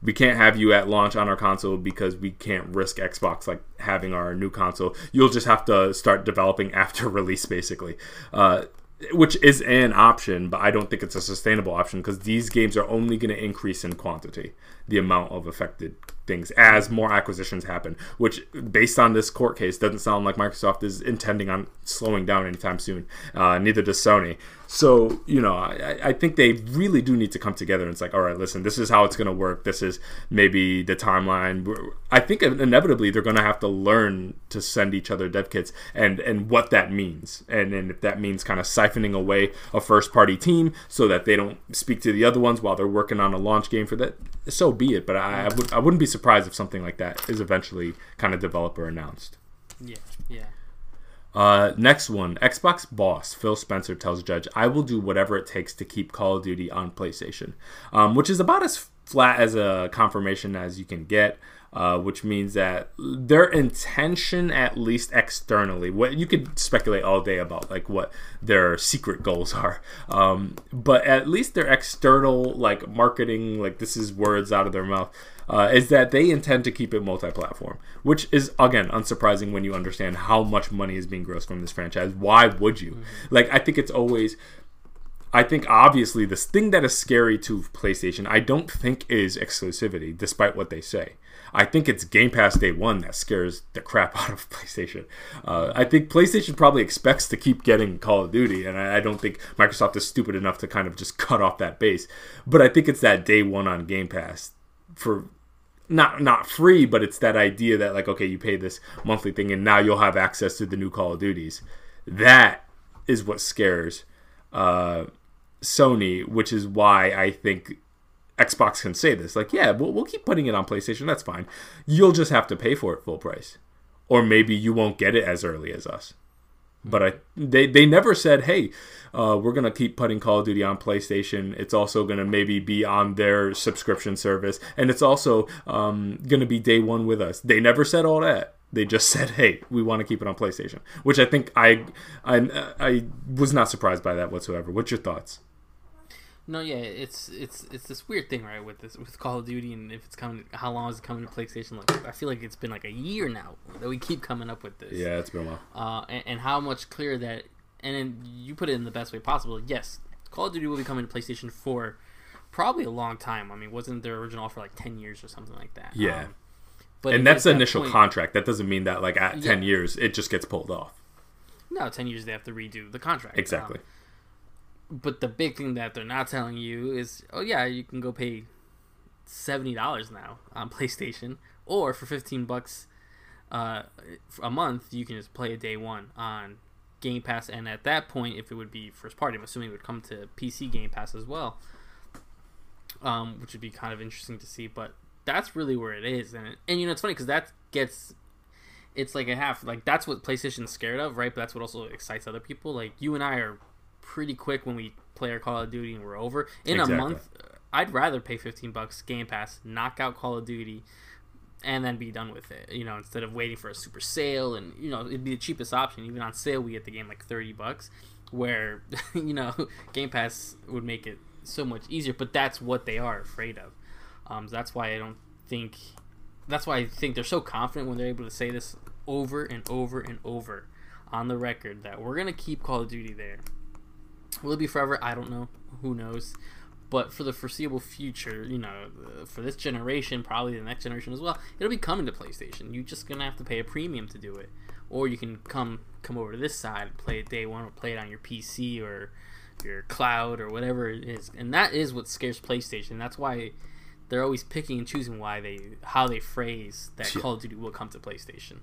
[SPEAKER 1] we can't have you at launch on our console because we can't risk Xbox like having our new console. You'll just have to start developing after release, basically. Uh, which is an option, but I don't think it's a sustainable option because these games are only going to increase in quantity, the amount of affected things as more acquisitions happen. Which, based on this court case, doesn't sound like Microsoft is intending on slowing down anytime soon. Uh, neither does Sony. So, you know, I, I, think they really do need to come together and it's like, all right, listen, this is how it's going to work. This is maybe the timeline. I think inevitably they're going to have to learn to send each other dev kits and, and what that means. And, and if that means kind of siphoning away a first party team so that they don't speak to the other ones while they're working on a launch game for that, so be it. But I, I, would, I wouldn't be surprised if something like that is eventually kind of developer announced.
[SPEAKER 2] Yeah, yeah.
[SPEAKER 1] Uh, next one Xbox boss Phil Spencer tells Judge, I will do whatever it takes to keep Call of Duty on PlayStation, um, which is about as flat as a confirmation as you can get. Uh, which means that their intention, at least externally, what you could speculate all day about, like what their secret goals are, um, but at least their external, like marketing, like this is words out of their mouth, uh, is that they intend to keep it multi-platform, which is again unsurprising when you understand how much money is being grossed from this franchise. Why would you? Mm-hmm. Like, I think it's always I think obviously this thing that is scary to PlayStation, I don't think is exclusivity, despite what they say. I think it's Game Pass Day One that scares the crap out of PlayStation. Uh, I think PlayStation probably expects to keep getting Call of Duty, and I, I, don't think Microsoft is stupid enough to kind of just cut off that base. But I think it's that Day One on Game Pass for not not free, but it's that idea that like okay, you pay this monthly thing, and now you'll have access to the new Call of Duties. That is what scares uh, Sony, which is why I think Xbox can say this. Like, yeah, we'll, we'll keep putting it on PlayStation. That's fine. You'll just have to pay for it full price, or maybe you won't get it as early as us. But I, they they never said, hey, uh, we're gonna keep putting Call of Duty on PlayStation. It's also gonna maybe be on their subscription service, and it's also um, gonna be day one with us. They never said all that. They just said, "Hey, we want to keep it on PlayStation," which I think I, I, I was not surprised by that whatsoever. What's your thoughts?
[SPEAKER 2] No, yeah, it's it's it's this weird thing, right? With this with Call of Duty, and if it's coming, how long is it coming to PlayStation? Like, I feel like it's been like a year now that we keep coming up with this.
[SPEAKER 1] Yeah, it's been a while.
[SPEAKER 2] Uh, and, and how much clearer that, and then you put it in the best way possible. Yes, Call of Duty will be coming to PlayStation for, probably a long time. I mean, wasn't their original for like ten years or something like that?
[SPEAKER 1] Yeah. Um, but and that's the initial point, contract. That doesn't mean that like at yeah. ten years it just gets pulled off.
[SPEAKER 2] No, ten years they have to redo the contract.
[SPEAKER 1] Exactly. Um,
[SPEAKER 2] but the big thing that they're not telling you is, oh yeah, you can go pay seventy dollars now on PlayStation, or for fifteen bucks uh, a month, you can just play a day one on Game Pass. And at that point, if it would be first party, I'm assuming it would come to PC Game Pass as well, um, which would be kind of interesting to see. But that's really where it is, and and you know it's funny because that gets it's like a half like that's what PlayStation's scared of, right? But that's what also excites other people. Like you and I are pretty quick when we play our Call of Duty and we're over. In exactly. a month, I'd rather pay 15 bucks Game Pass, knock out Call of Duty, and then be done with it. You know, instead of waiting for a super sale and you know it'd be the cheapest option. Even on sale, we get the game like 30 bucks, where you know Game Pass would make it so much easier. But that's what they are afraid of. Um, so that's why I don't think. That's why I think they're so confident when they're able to say this over and over and over on the record that we're gonna keep Call of Duty there. Will it be forever? I don't know. Who knows? But for the foreseeable future, you know, uh, for this generation, probably the next generation as well, it'll be coming to PlayStation. You're just gonna have to pay a premium to do it, or you can come come over to this side, and play it day one, or play it on your PC or your cloud or whatever it is. And that is what scares PlayStation. That's why they're always picking and choosing why they how they phrase that Call of Duty will come to PlayStation.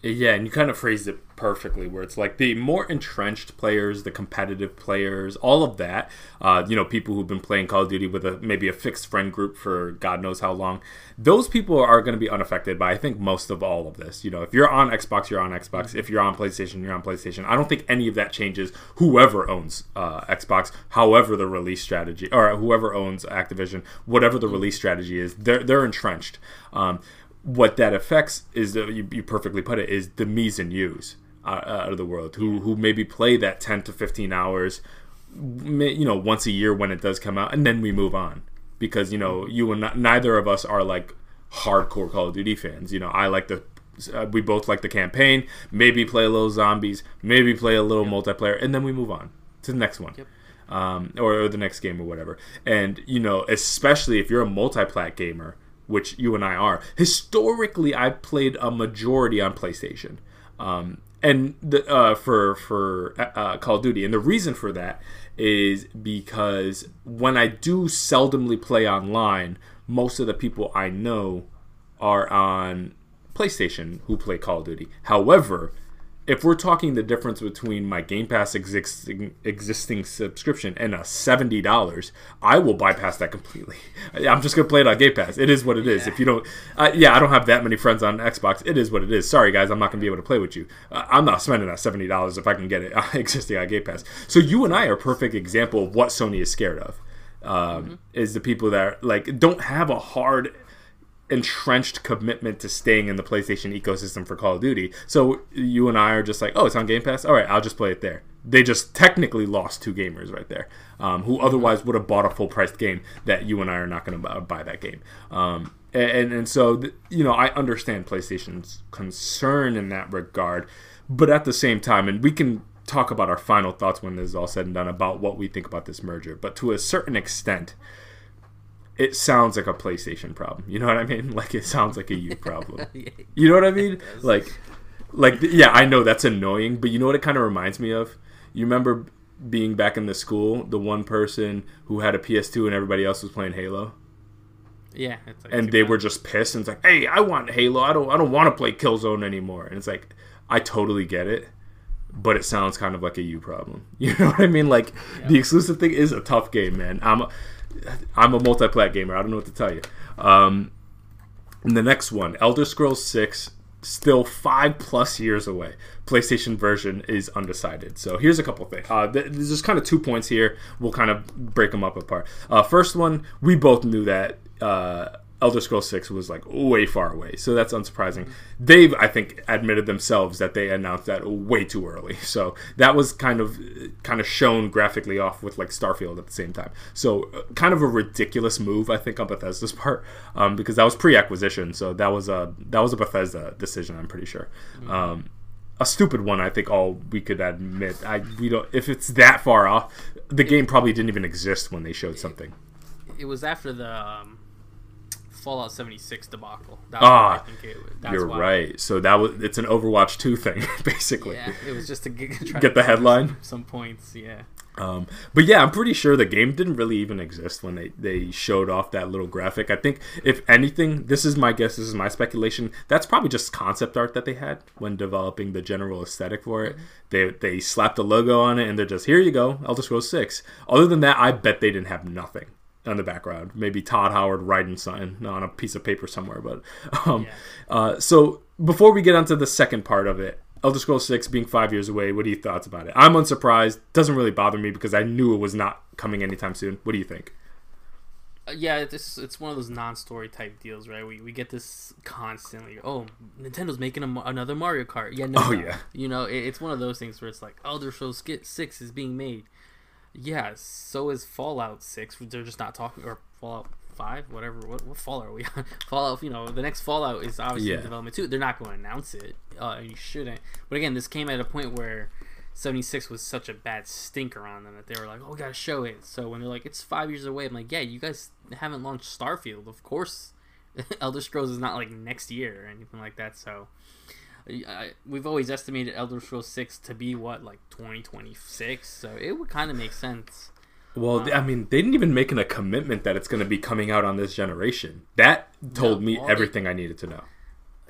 [SPEAKER 1] Yeah, and you kind of phrased it perfectly, where it's like the more entrenched players, the competitive players, all of that. Uh, you know, people who've been playing Call of Duty with a maybe a fixed friend group for God knows how long. Those people are going to be unaffected by I think most of all of this. You know, if you're on Xbox, you're on Xbox. If you're on PlayStation, you're on PlayStation. I don't think any of that changes. Whoever owns uh, Xbox, however the release strategy, or whoever owns Activision, whatever the release strategy is, they're they're entrenched. Um, what that affects is the, you, you perfectly put it is the me's and you's uh, out of the world who who maybe play that 10 to 15 hours you know once a year when it does come out and then we move on because you know you and neither of us are like hardcore Call of Duty fans. You know, I like the uh, we both like the campaign. Maybe play a little zombies. Maybe play a little yep. multiplayer, and then we move on to the next one, yep. um, or, or, the next game or whatever. And you know, especially if you're a multiplat gamer, which you and I are. Historically, I've played a majority on PlayStation. Um, and the, uh, for for uh, uh Call of Duty, and the reason for that is because when I do seldomly play online, most of the people I know are on PlayStation who play Call of Duty. However, if we're talking the difference between my Game Pass existing existing subscription and a seventy dollars, I will bypass that completely. I'm just gonna play it on Game Pass. It is what it is. Yeah. If you don't, uh, yeah, I don't have that many friends on Xbox. It is what it is. Sorry guys, I'm not gonna be able to play with you. Uh, I'm not spending that seventy dollars if I can get it existing on Game Pass. So you and I are a perfect example of what Sony is scared of. Um, mm-hmm. Is the people that like don't have a hard entrenched commitment to staying in the PlayStation ecosystem for Call of Duty. So you and I are just like, oh, it's on Game Pass. All right, I'll just play it there. They just technically lost two gamers right there, um, who otherwise would have bought a full priced game. That you and I are not going to buy that game. Um, and and so you know, I understand PlayStation's concern in that regard, but at the same time, and we can talk about our final thoughts when this is all said and done about what we think about this merger. But to a certain extent it sounds like a PlayStation problem. You know what I mean? Like it sounds like a you problem. You know what I mean? Like, like yeah, I know that's annoying, but you know what it kind of reminds me of? You remember being back in the school, the one person who had a PS2 and everybody else was playing Halo.
[SPEAKER 2] Yeah,
[SPEAKER 1] like and they bad. were just pissed and it's like, "Hey, I want Halo. I don't I don't want to play Killzone anymore." And it's like, I totally get it, but it sounds kind of like a you problem. You know what I mean? Like yeah. the exclusive thing is a tough game, man. I'm I'm a multi-plat gamer. I don't know what to tell you. Um, and the next one, Elder Scrolls Six, still five plus years away. PlayStation version is undecided. So here's a couple things. Uh, there's just kind of two points here. We'll kind of break them up apart. Uh, first one, we both knew that. Uh, Elder Scrolls 6 was like way far away. So that's unsurprising. They've, I think, admitted themselves that they announced that way too early. So that was kind of kind of shown graphically off with like Starfield at the same time. So uh, kind of a ridiculous move, I think, on Bethesda's part, um, because that was pre-acquisition. So that was a that was a Bethesda decision, I'm pretty sure. Mm-hmm. Um, a stupid one, I think. All we could admit, I we don't. If it's that far off, the game probably didn't even exist when they showed something.
[SPEAKER 2] It was after the. Um Fallout 76 debacle.
[SPEAKER 1] That's ah, it, you're why. right. So that was it's an Overwatch 2 thing basically.
[SPEAKER 2] Yeah, it was just to get,
[SPEAKER 1] the headline.
[SPEAKER 2] Some, some points, yeah.
[SPEAKER 1] Um, but yeah, I'm pretty sure the game didn't really even exist when they, they showed off that little graphic. I think, if anything, this is my guess, this is my speculation. That's probably just concept art that they had when developing the general aesthetic for it. Mm-hmm. They they slapped a logo on it and they're just here you go, Elder Scrolls Six. Other than that, I bet they didn't have nothing on the background. Maybe Todd Howard writing something on a piece of paper somewhere. But um, yeah. uh, so before we get onto the second part of it, Elder Scrolls Six being five years away, what are your thoughts about it? I'm unsurprised. Doesn't really bother me because I knew it was not coming anytime soon. What do you think?
[SPEAKER 2] Uh, yeah, it's it's one of those non-story type deals, right? We, we get this constantly. Oh, Nintendo's making a, another Mario Kart. Yeah, no,
[SPEAKER 1] oh no. yeah.
[SPEAKER 2] You know, it, it's one of those things where it's like Elder Scrolls Six is being made yeah, so is Fallout Six. They're just not talking or Fallout Five, whatever. What, what Fallout are we on? Fallout, you know, the next Fallout is obviously yeah. in development too. They're not going to announce it. Uh, you shouldn't. But again, this came at a point where 76 was such a bad stinker on them that they were like, oh, we got to show it. So when they're like, it's five years away, I'm like, yeah, you guys haven't launched Starfield. Of course, Elder Scrolls is not like next year or anything like that. So I, we've always estimated Elder Scrolls Six to be what like twenty twenty six, so it would kind of make sense.
[SPEAKER 1] Well, um, I mean, they didn't even make a commitment that it's going to be coming out on this generation. That told no, me everything they, I needed to know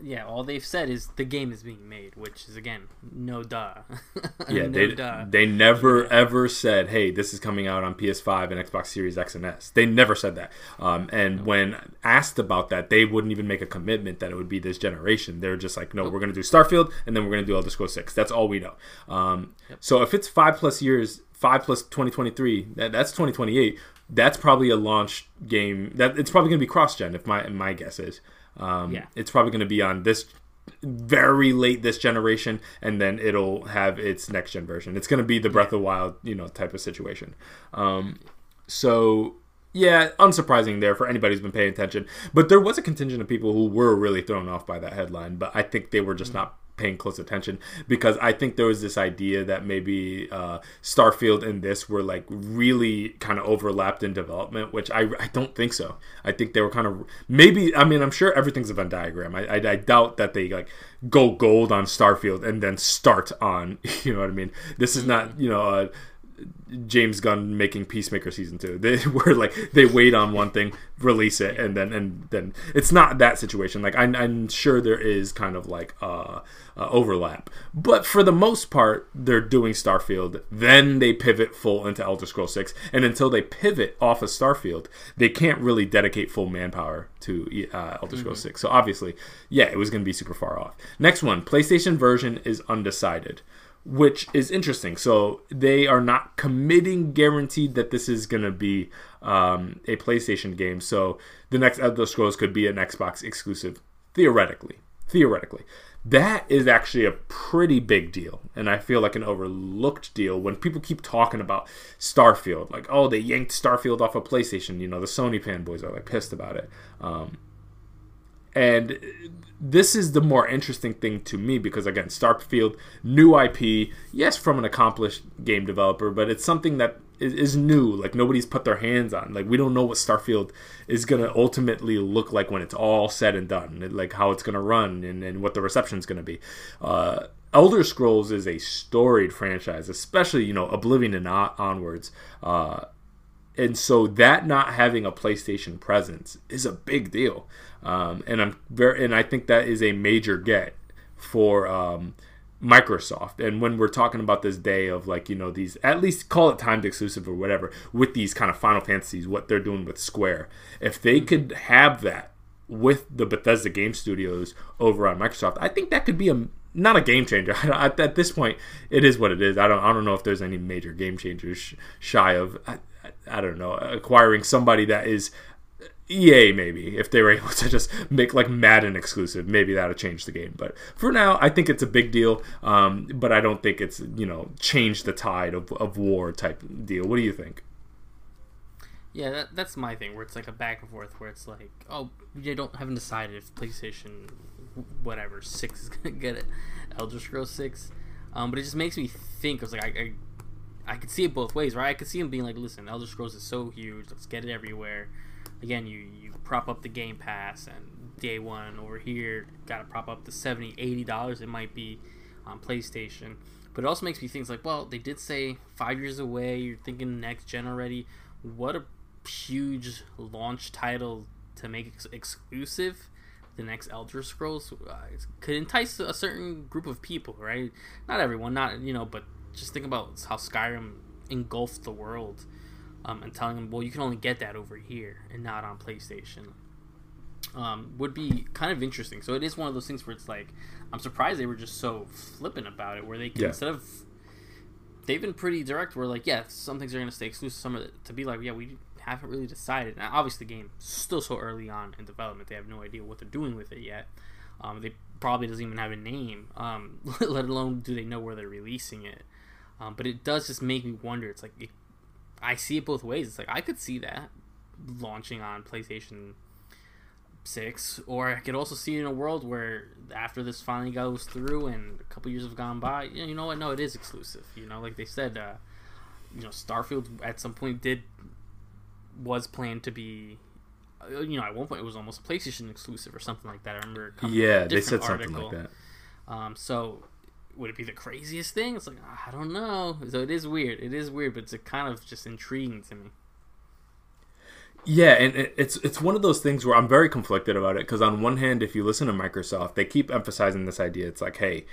[SPEAKER 2] yeah, all they've said is the game is being made, which is again no duh.
[SPEAKER 1] yeah, no they duh. they never yeah. ever said, "Hey, this is coming out on PS5 and Xbox Series X and S." They never said that. Um, and when asked about that, they wouldn't even make a commitment that it would be this generation. They're just like, "No, we're going to do Starfield, and then we're going to do Elder Scrolls Six. That's all we know." Um, yep. So if it's five plus years, five plus 2023, that, that's 2028. That's probably a launch game. That it's probably going to be cross gen. If my my guess is. Um, yeah. It's probably going to be on this very late this generation, and then it'll have its next gen version. It's going to be the Breath of Wild, you know, type of situation. Um, so yeah, unsurprising there for anybody who's been paying attention. But there was a contingent of people who were really thrown off by that headline, but I think they were just mm-hmm. not paying close attention because I think there was this idea that maybe uh, Starfield and this were like really kind of overlapped in development, which I, I don't think so. I think they were kind of maybe. I mean, I'm sure everything's a Venn diagram. I, I, I doubt that they like go gold on Starfield and then start on. You know what I mean? This is not you know. Uh, James Gunn making Peacemaker season two. They were like they wait on one thing, release it, and then and then it's not that situation. Like I'm, I'm sure there is kind of like uh, uh, overlap, but for the most part, they're doing Starfield. Then they pivot full into Elder Scrolls Six, and until they pivot off of Starfield, they can't really dedicate full manpower to uh, Elder Scrolls mm-hmm. Six. So obviously, yeah, it was going to be super far off. Next one, PlayStation version is undecided which is interesting. So they are not committing guaranteed that this is going to be um, a PlayStation game. So the next Elder Scrolls could be an Xbox exclusive, theoretically. Theoretically. That is actually a pretty big deal, and I feel like an overlooked deal when people keep talking about Starfield. Like, oh, they yanked Starfield off of PlayStation. You know, the Sony fanboys are like pissed about it. Um, and this is the more interesting thing to me because again, Starfield, new IP, yes, from an accomplished game developer, but it's something that is, is new. Like nobody's put their hands on. Like we don't know what Starfield is gonna ultimately look like when it's all said and done. Like how it's gonna run and, and what the reception is gonna be. Uh, Elder Scrolls is a storied franchise, especially you know Oblivion and onwards. Uh, and so that not having a PlayStation presence is a big deal. Um, and I'm very, and I think that is a major get for um, Microsoft. And when we're talking about this day of like you know these, at least call it timed exclusive or whatever, with these kind of Final Fantasies, what they're doing with Square, if they could have that with the Bethesda Game Studios over on Microsoft, I think that could be a not a game changer. at this point, it is what it is. I don't I don't know if there's any major game changers shy of I, I don't know acquiring somebody that is EA maybe if they were able to just make like Madden exclusive, maybe that'll change the game. But for now, I think it's a big deal. Um, but I don't think it's you know change the tide of, of war type deal. What do you think?
[SPEAKER 2] Yeah, that, that's my thing. Where it's like a back and forth. Where it's like, oh, you don't haven't decided if PlayStation, whatever six is gonna get it, Elder Scrolls six. Um, but it just makes me think. I was like, I, I, I could see it both ways, right? I could see him being like, listen, Elder Scrolls is so huge. Let's get it everywhere again, you, you prop up the Game Pass and day one over here, got to prop up the 70 $80 it might be on PlayStation. But it also makes me think like, well, they did say five years away, you're thinking next gen already. What a huge launch title to make ex- exclusive the next Elder Scrolls uh, could entice a certain group of people, right? Not everyone, not you know, but just think about how Skyrim engulfed the world um, and telling them, well, you can only get that over here and not on PlayStation. Um, would be kind of interesting. So it is one of those things where it's like, I'm surprised they were just so flippant about it, where they can, yeah. instead of they've been pretty direct. Where like, yeah, some things are going to stay exclusive. Some of it to be like, yeah, we haven't really decided. Now, obviously, the game still so early on in development. They have no idea what they're doing with it yet. Um, they probably doesn't even have a name. Um, let alone do they know where they're releasing it. Um, but it does just make me wonder. It's like it I see it both ways. It's like I could see that launching on PlayStation 6 or I could also see it in a world where after this finally goes through and a couple years have gone by, you know what? No, it is exclusive. You know, like they said, uh, you know, Starfield at some point did was planned to be uh, you know, at one point it was almost PlayStation exclusive or something like that. I remember.
[SPEAKER 1] Yeah, they said article. something like
[SPEAKER 2] that. Um, so would it be the craziest thing? It's like I don't know. So it is weird. It is weird, but it's kind of just intriguing to me.
[SPEAKER 1] Yeah, and it's it's one of those things where I'm very conflicted about it because on one hand, if you listen to Microsoft, they keep emphasizing this idea. It's like, hey,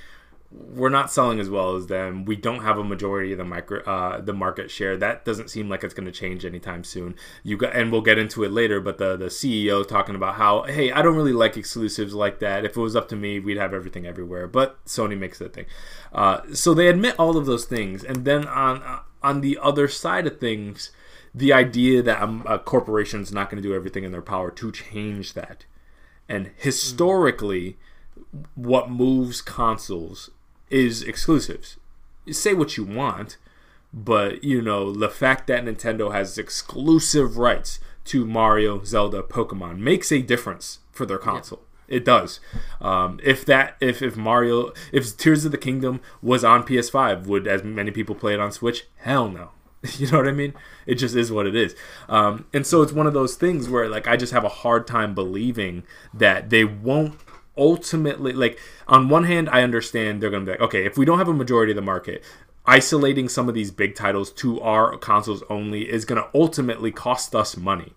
[SPEAKER 1] we're not selling as well as them. We don't have a majority of the micro uh, the market share. That doesn't seem like it's going to change anytime soon. You got, and we'll get into it later. But the the CEO talking about how hey, I don't really like exclusives like that. If it was up to me, we'd have everything everywhere. But Sony makes a thing. Uh, so they admit all of those things, and then on on the other side of things, the idea that um, a corporation's not going to do everything in their power to change that And historically, what moves consoles is exclusives. Say what you want, but you know the fact that Nintendo has exclusive rights to Mario, Zelda, Pokemon makes a difference for their console. Yeah. It does. Um, if that, if if Mario, if Tears of the Kingdom was on PS5, would as many people play it on Switch? Hell no. You know what I mean? It just is what it is. Um, and so it's one of those things where like I just have a hard time believing that they won't ultimately like on one hand I understand they're to be like okay, if we don't have a majority of the market, isolating some of these big titles to our consoles only is to ultimately cost us money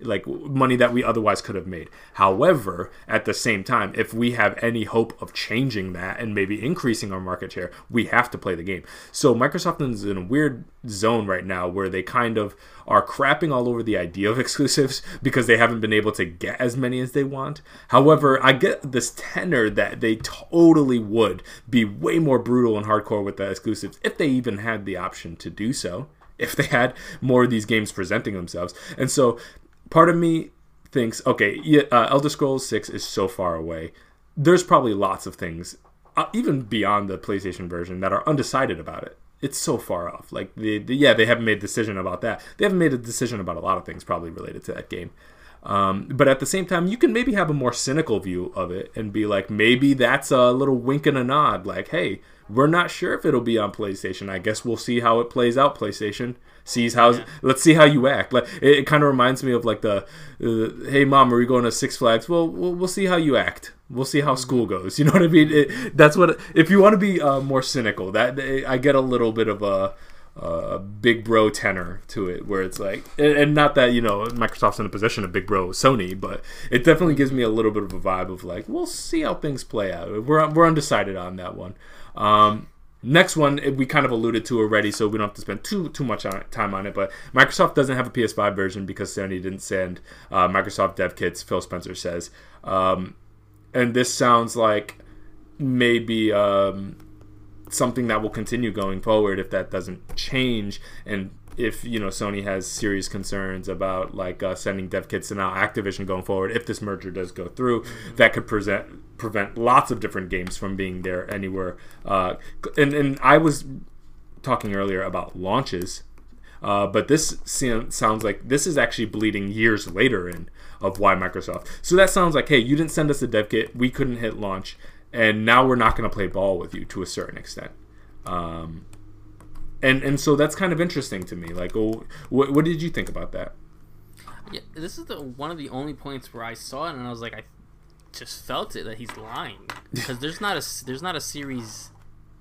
[SPEAKER 1] like money that we otherwise could have made. However, at the same time, if we have any hope of changing that and maybe increasing our market share, we have to play the game. So Microsoft is in a weird zone right now where they kind of are crapping all over the idea of exclusives because they haven't been able to get as many as they want. However, I get this tenor that they totally would be way more brutal and hardcore with the exclusives if they even had the option to do so if they had more of these games presenting themselves. And so part of me thinks, okay, yeah, uh, Elder Scrolls Six is so far away. There's probably lots of things, uh, even beyond the PlayStation version, that are undecided about it. It's so far off. Like, the, the, yeah, they haven't made a decision about that. They haven't made a decision about a lot of things probably related to that game. Um, but at the same time, you can maybe have a more cynical view of it and be like, maybe that's a little wink and a nod. Like, hey, we're not sure if it'll be on PlayStation. I guess we'll see how it plays out. PlayStation sees how. Yeah. Let's see how you act. Like it, it kind of reminds me of like the, uh, hey mom, are we going to Six Flags? Well, we'll, we'll see how you act. We'll see how mm-hmm. school goes. You know what I mean? It, that's what. If you want to be uh, more cynical, that I get a little bit of a. Uh, big bro tenor to it, where it's like, and, and, not that you know Microsoft's in a position of big bro Sony, but it definitely gives me a little bit of a vibe of like, we'll see how things play out. We're we're undecided on that one. Um, next one we kind of alluded to already, so we don't have to spend too too much on, time on it. But Microsoft doesn't have a PS5 version because Sony didn't send uh, Microsoft dev kits. Phil Spencer says, um, and this sounds like maybe um, something that will continue going forward if that doesn't change and if you know Sony has serious concerns about like uh, sending dev kits to now Activision going forward, if this merger does go through, mm-hmm. that could present prevent lots of different games from being there anywhere. Uh, and and I was talking earlier about launches, uh, but this sounds like this is actually bleeding years later in of why Microsoft. So that sounds like hey, you didn't send us a dev kit, we couldn't hit launch, and now we're not going to play ball with you to a certain extent. Um, and and so that's kind of interesting to me. Like, oh, what, what did you think about that?
[SPEAKER 2] Yeah, this is the one of the only points where I saw it and I was like, I just felt it that he's lying because there's not a there's not a series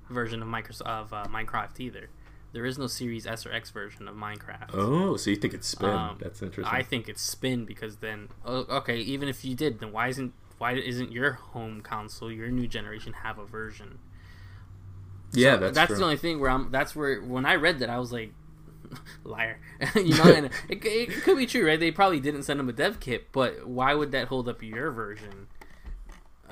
[SPEAKER 2] version of Microsoft of uh, Minecraft either. There is no Series S or X version of Minecraft.
[SPEAKER 1] Oh, so you think it's spin? Um, That's interesting.
[SPEAKER 2] I think it's spin because then, oh, okay, even if you did, then why isn't why isn't your home console, your new generation, have a version?
[SPEAKER 1] Yeah, that's
[SPEAKER 2] that's
[SPEAKER 1] true.
[SPEAKER 2] the only thing where I'm. That's where when I read that I was like, liar. you know, and it, it, could be true, right? They probably didn't send them a dev kit, but why would that hold up your version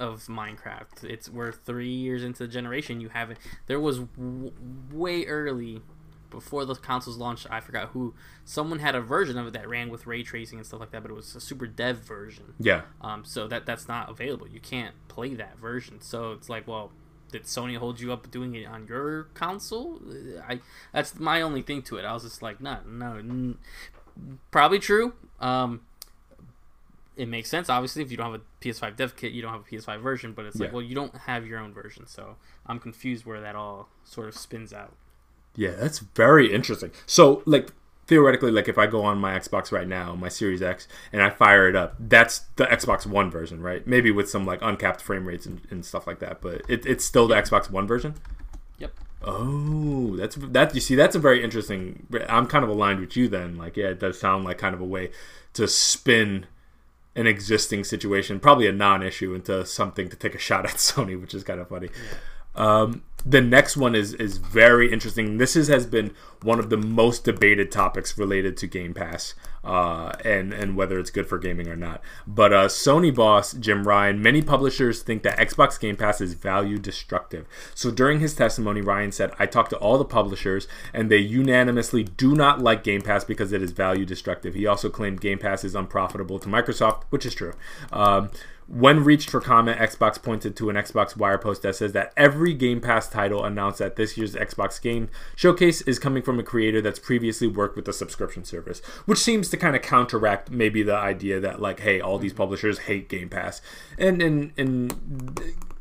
[SPEAKER 2] of Minecraft? It's we're three years into the generation. You haven't. There was w- way early before the consoles launched. I forgot who. Someone had a version of it that ran with ray tracing and stuff like that, but it was a super dev version.
[SPEAKER 1] Yeah.
[SPEAKER 2] Um. So that that's not available. You can't play that version. So it's like, well did Sony hold you up doing it on your console? I that's my only thing to it. I was just like, no, no, n- probably true. Um, it makes sense. Obviously, if you don't have a PS5 dev kit, you don't have a PS5 version. But it's yeah. like, well, you don't have your own version, so I'm confused where that all sort of spins out.
[SPEAKER 1] Yeah, that's very interesting. So, like, theoretically, like if I go on my Xbox right now, my Series X, and I fire it up, that's the Xbox One version, right? Maybe with some like uncapped frame rates and, and stuff like that, but it, it's still the Xbox One version.
[SPEAKER 2] Yep.
[SPEAKER 1] Oh, that's that. You see, that's a very interesting. I'm kind of aligned with you then. Like, yeah, it does sound like kind of a way to spin an existing situation, probably a non-issue, into something to take a shot at Sony, which is kind of funny. Yeah. Um, the next one is is very interesting. This is, has been one of the most debated topics related to Game Pass uh, and and whether it's good for gaming or not. But uh, Sony boss Jim Ryan, many publishers think that Xbox Game Pass is value destructive. So during his testimony, Ryan said, "I talked to all the publishers, and they unanimously do not like Game Pass because it is value destructive." He also claimed Game Pass is unprofitable to Microsoft, which is true. Um, When reached for comment, Xbox pointed to an Xbox Wire post that says that every Game Pass title announced at this year's Xbox Game Showcase is coming from a creator that's previously worked with the subscription service, which seems to kind of counteract maybe the idea that like, hey, all these publishers hate Game Pass, and and and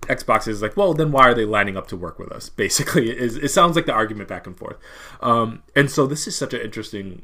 [SPEAKER 1] Xbox is like, well, then why are they lining up to work with us? Basically, is it sounds like the argument back and forth, um, and so this is such an interesting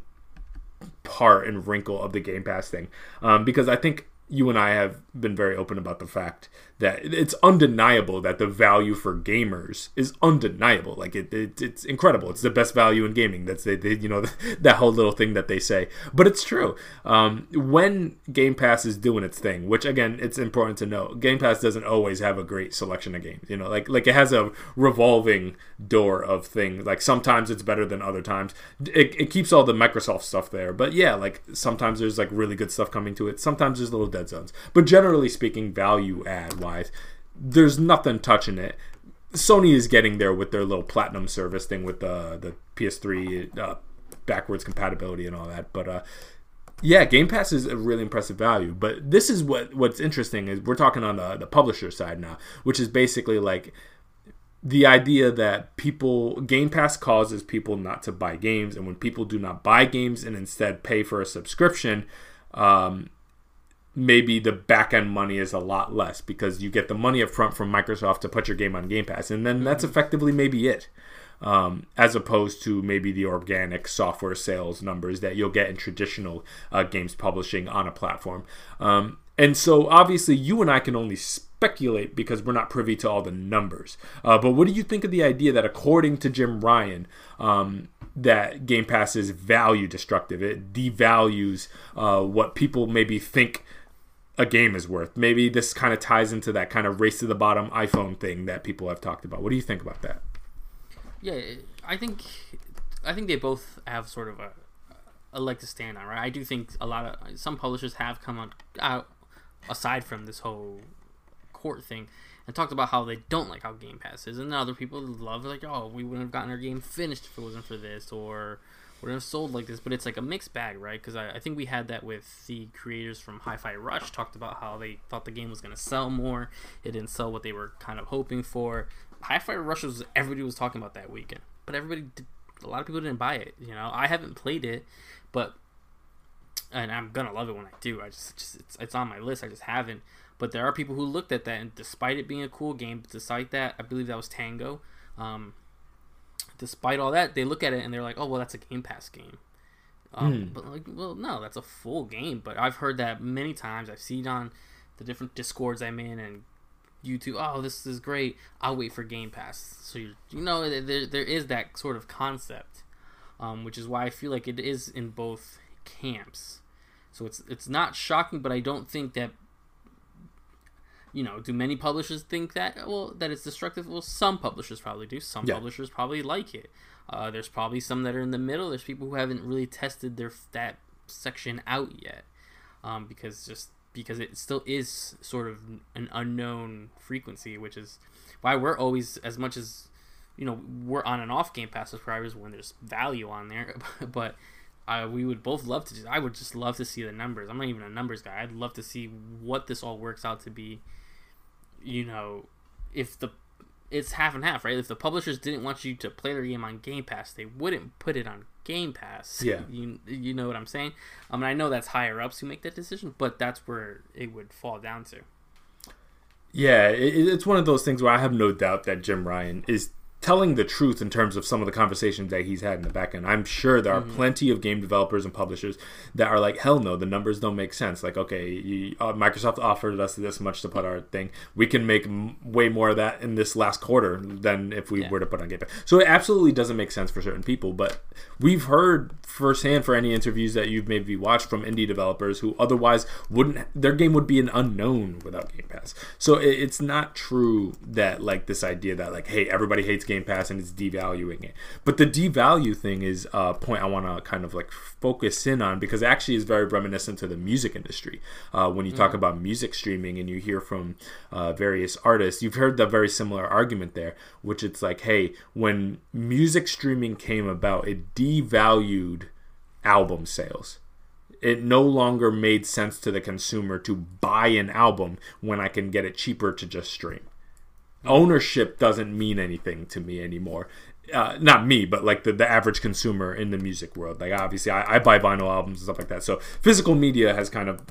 [SPEAKER 1] part and wrinkle of the Game Pass thing um, because I think you and I have been very open about the fact that it's undeniable that the value for gamers is undeniable. Like it, it it's incredible. It's the best value in gaming. That's they you know that whole little thing that they say, but it's true. Um, when Game Pass is doing its thing, which again, it's important to know, Game Pass doesn't always have a great selection of games. You know, like like it has a revolving door of things. Like sometimes it's better than other times. It, it keeps all the Microsoft stuff there, but yeah, like sometimes there's like really good stuff coming to it. Sometimes there's little dead zones, but generally speaking, value add wise, there's nothing touching it. Sony is getting there with their little platinum service thing with the the PS3 uh, backwards compatibility and all that, but uh, yeah, Game Pass is a really impressive value. But this is what what's interesting is we're talking on the the publisher side now, which is basically like the idea that people Game Pass causes people not to buy games, and when people do not buy games and instead pay for a subscription, um, maybe the back end money is a lot less because you get the money up front from Microsoft to put your game on Game Pass, and then that's mm-hmm. effectively maybe it. Um, as opposed to maybe the organic software sales numbers that you'll get in traditional uh, games publishing on a platform. Um, and so, obviously, you and I can only speculate because we're not privy to all the numbers. Uh, but what do you think of the idea that, according to Jim Ryan, um, that Game Pass is value destructive? It devalues uh, what people maybe think a game is worth. Maybe this kind of ties into that kind of race to the bottom iPhone thing that people have talked about. What do you think about that?
[SPEAKER 2] Yeah, I think I think they both have sort of a, a leg to stand on, right? I do think a lot of some publishers have come on out aside from this whole court thing and talked about how they don't like how Game Pass is, and other people love like, oh, we wouldn't have gotten our game finished if it wasn't for this, or would have sold like this, but it's like a mixed bag, right? Because I, I, think we had that with the creators from Hi-Fi Rush talked about how they thought the game was going to sell more. It didn't sell what they were kind of hoping for. Hi-Fi Rush was everybody was talking about that weekend, but everybody, did, a lot of people didn't buy it. You know, I haven't played it, but and I'm gonna love it when I do. I just, just it's, it's on my list. I just haven't. But there are people who looked at that, and despite it being a cool game, despite that, I believe that was Tango. Um, despite all that, they look at it and they're like, "Oh, well, that's a Game Pass game." Um, mm. But like, well, no, that's a full game. But I've heard that many times. I've seen on the different discords I'm in and YouTube. Oh, this is great. I'll wait for Game Pass. So you you know there there is that sort of concept, um, which is why I feel like it is in both camps. So it's it's not shocking, but I don't think that you know, do many publishers think that well that it's destructive? Well, some publishers probably do. Some yeah. publishers probably like it. Uh, there's probably some that are in the middle. There's people who haven't really tested their that section out yet, um, because just because it still is sort of an unknown frequency, which is why we're always as much as you know we're on and off Game Pass subscribers when there's value on there, but. Uh, we would both love to. Just, I would just love to see the numbers. I'm not even a numbers guy. I'd love to see what this all works out to be you know, if the it's half and half, right? If the publishers didn't want you to play their game on Game Pass, they wouldn't put it on Game Pass.
[SPEAKER 1] Yeah,
[SPEAKER 2] you you know what I'm saying? I mean, I know that's higher ups who make that decision, but that's where it would fall down to.
[SPEAKER 1] Yeah, it, it's one of those things where I have no doubt that Jim Ryan is telling the truth in terms of some of the conversations that he's had in the back end. I'm sure there are mm-hmm. plenty of game developers and publishers that are like, hell no, the numbers don't make sense. Like, okay, you, uh, Microsoft offered us this much to put our thing. We can make m- way more of that in this last quarter than if we yeah. were to put on Game Pass. So it absolutely doesn't make sense for certain people. But we've heard firsthand for any interviews that you've maybe watched from indie developers who otherwise wouldn't, their game would be an unknown without Game Pass. So it, it's not true that like this idea that like, hey, everybody hates Game Pass and it's devaluing it. But the devalue thing is a point I want to kind of like focus in on because it actually is very reminiscent to the music industry. Uh, when you mm talk about music streaming and you hear from uh, various artists, you've heard the very similar argument there, which it's like, hey, when music streaming came about, it devalued album sales it no longer made sense to the consumer to buy an album when I can get it cheaper to just stream. Ownership doesn't mean anything to me anymore. Uh, not me, but like the, the average consumer in the music world. Like obviously, I, I buy vinyl albums and stuff like that. So physical media has kind of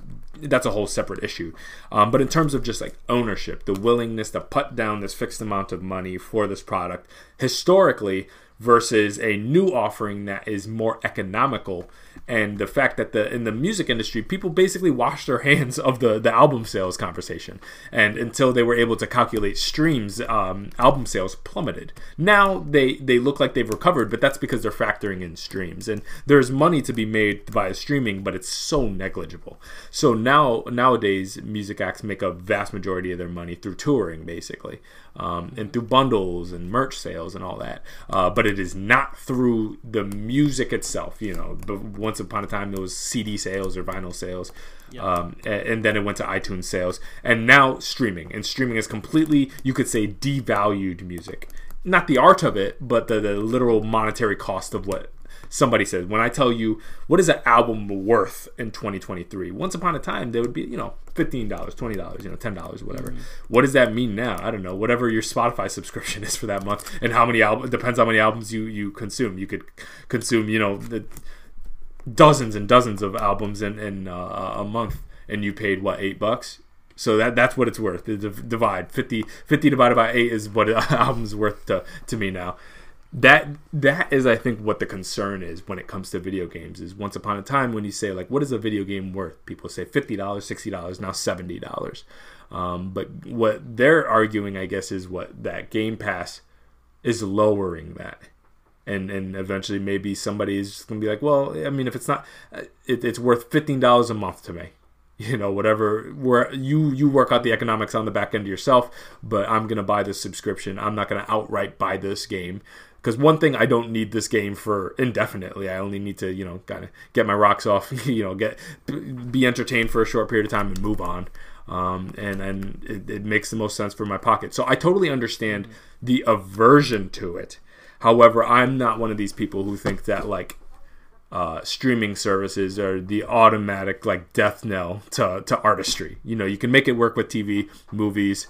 [SPEAKER 1] that's a whole separate issue. Um, but in terms of just like ownership, the willingness to put down this fixed amount of money for this product, historically, versus a new offering that is more economical. And the fact that the in the music industry people basically wash their hands of the the album sales conversation. And until they were able to calculate streams um, album sales plummeted. Now they they look like they've recovered but that's because they're factoring in streams. And there's money to be made via streaming but it's so negligible. So now nowadays music acts make a vast majority of their money through touring basically um, and through bundles and merch sales and all that. Uh, but it is not through the music itself. You know, but once upon a time there was CD sales or vinyl sales, um, and, and, then it went to iTunes sales, and now streaming. And streaming is completely, you could say, devalued music. Not the art of it, but the, the literal monetary cost of what somebody said. When I tell you what is an album worth in 2023, once upon a time there would be you know fifteen dollars, twenty dollars, you know ten dollars, whatever. Mm. What does that mean now? I don't know. Whatever your Spotify subscription is for that month, and how many albums depends how many albums you you consume. You could consume you know the dozens and dozens of albums in in uh, a month, and you paid what eight bucks. So that that's what it's worth. The divide 50, 50 divided by eight is what an album's worth to, to me now that that is i think what the concern is when it comes to video games is once upon a time when you say like what is a video game worth? People say $50 $60 now $70 um, but what they're arguing i guess is what that game pass is lowering that. And and eventually maybe somebody is just to be like well i mean if it's not uh, it, it's worth $15 a month to me. You know whatever where you you work out the economics on the back end yourself but i'm going to buy this subscription. I'm not going to outright buy this game because one thing I don't need this game for indefinitely. I only need to, you know, kind of get my rocks off, you know, get be entertained for a short period of time and move on. Um, and and it, it, makes the most sense for my pocket. So I totally understand the aversion to it. However, I'm not one of these people who think that like uh, streaming services are the automatic like death knell to, to artistry. You know, you can make it work with TV, movies,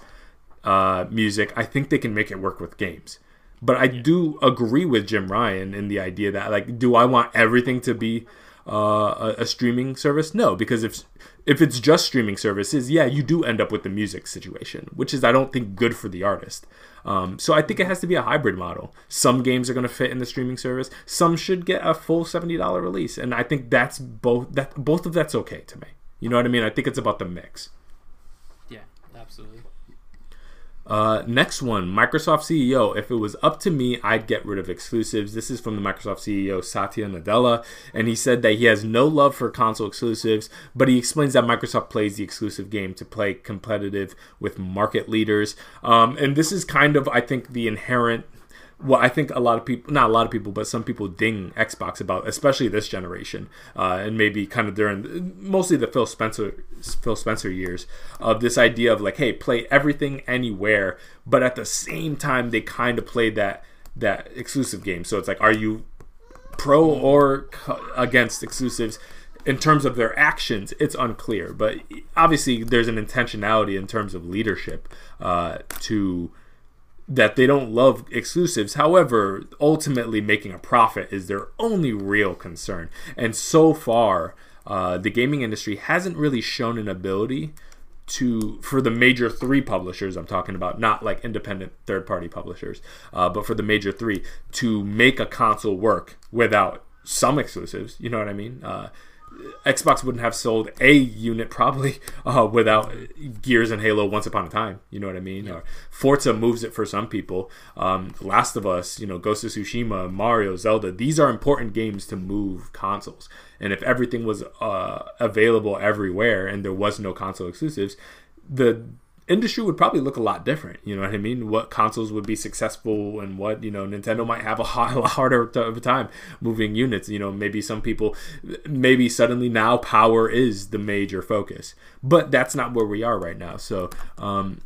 [SPEAKER 1] uh, music. I think they can make it work with games. But I yeah. do agree with Jim Ryan in the idea that like, do I want everything to be uh, a, a, streaming service? No, because if if it's just streaming services, yeah, you do end up with the music situation, which is I don't think good for the artist. Um, so I think it has to be a hybrid model. Some games are going to fit in the streaming service. Some should get a full seventy dollar release, and I think that's both that both of that's okay to me. You know what I mean? I think it's about the mix.
[SPEAKER 2] Yeah, absolutely.
[SPEAKER 1] Uh, next one, Microsoft CEO. If it was up to me, I'd get rid of exclusives. This is from the Microsoft CEO Satya Nadella, and he said that he has no love for console exclusives, but he explains that Microsoft plays the exclusive game to play competitive with market leaders. Um, and this is kind of, I think, the inherent what I think a lot of people, not a lot of people, but some people ding Xbox about, especially this generation, uh, and maybe kind of during mostly the Phil Spencer Phil Spencer years of this idea of like, hey, play everything anywhere, but at the same time they kind of play that that exclusive game. So it's like, are you pro or against exclusives? In terms of their actions, it's unclear, but obviously there's an intentionality in terms of leadership uh, to that they don't love exclusives. However, ultimately making a profit is their only real concern. And so far, uh, the gaming industry hasn't really shown an ability to for the major three publishers i'm talking about not like independent third party publishers uh, but for the major three to make a console work without some exclusives you know what i mean uh, Xbox wouldn't have sold a unit probably uh, without Gears and Halo Once Upon a Time. You know what I mean? Yeah. Or Forza moves it for some people. Um, Last of Us, you know, Ghost of Tsushima, Mario, Zelda. These are important games to move consoles. And if everything was uh, available everywhere and there was no console exclusives, the industry would probably look a lot different. You know what I mean? What consoles would be successful and what, you know, Nintendo might have a, hard, a harder of a time moving units. You know, maybe some people, maybe suddenly now power is the major focus. But that's not where we are right now. So, um,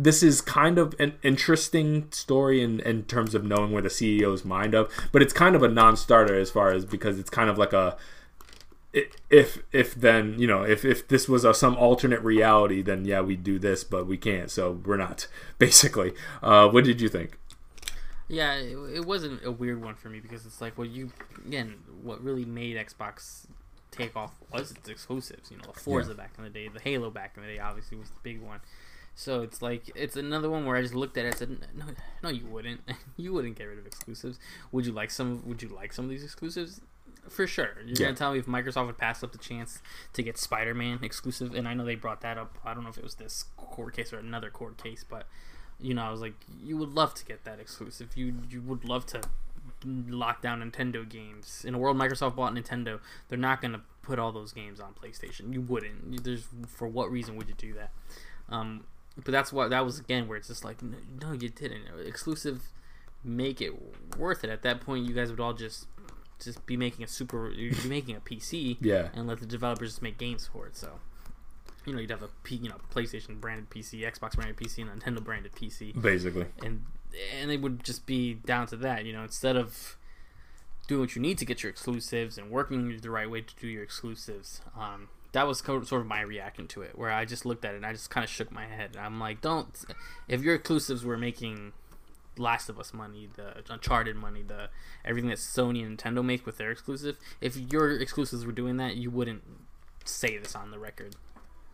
[SPEAKER 1] this is kind of an interesting story in, in terms of knowing where the CEO's mind of, but it's kind of a non-starter as far as because it's kind of like a if if then you know if if this was a, some alternate reality then yeah we'd do this but we can't so we're not basically uh what did you think
[SPEAKER 2] yeah it, it wasn't a weird one for me because it's like well you again what really made xbox take off was its exclusives you know the forza yeah. back in the day the halo back in the day obviously was the big one so it's like it's another one where I just looked at it and said, "No, no, you wouldn't. you wouldn't get rid of exclusives. Would you like some? Would you like some of these exclusives? For sure. You're yeah. gonna tell me if Microsoft would pass up the chance to get Spider-Man exclusive, and I know they brought that up. I don't know if it was this court case or another court case, but you know, I was like, you would love to get that exclusive. You you would love to lock down Nintendo games in a world Microsoft bought Nintendo. They're not gonna put all those games on PlayStation. You wouldn't. There's for what reason would you do that? Um, but that's what that was again where it's just like, no, no you didn't. Exclusive, make it worth it. At that point, you guys would all just just be making a super, you'd be making a PC,
[SPEAKER 1] yeah,
[SPEAKER 2] and let the developers just make games for it. So, you know, you'd have a P, you know, PlayStation branded PC, Xbox branded PC, and Nintendo branded PC,
[SPEAKER 1] basically,
[SPEAKER 2] and and it would just be down to that. You know, instead of doing what you need to get your exclusives and working the right way to do your exclusives. Um, that was sort of my reaction to it, where I just looked at it and I just kind of shook my head. I'm like, don't. If your exclusives were making Last of Us money, the Uncharted money, the everything that Sony and Nintendo make with their exclusive. If your exclusives were doing that, you wouldn't say this on the record.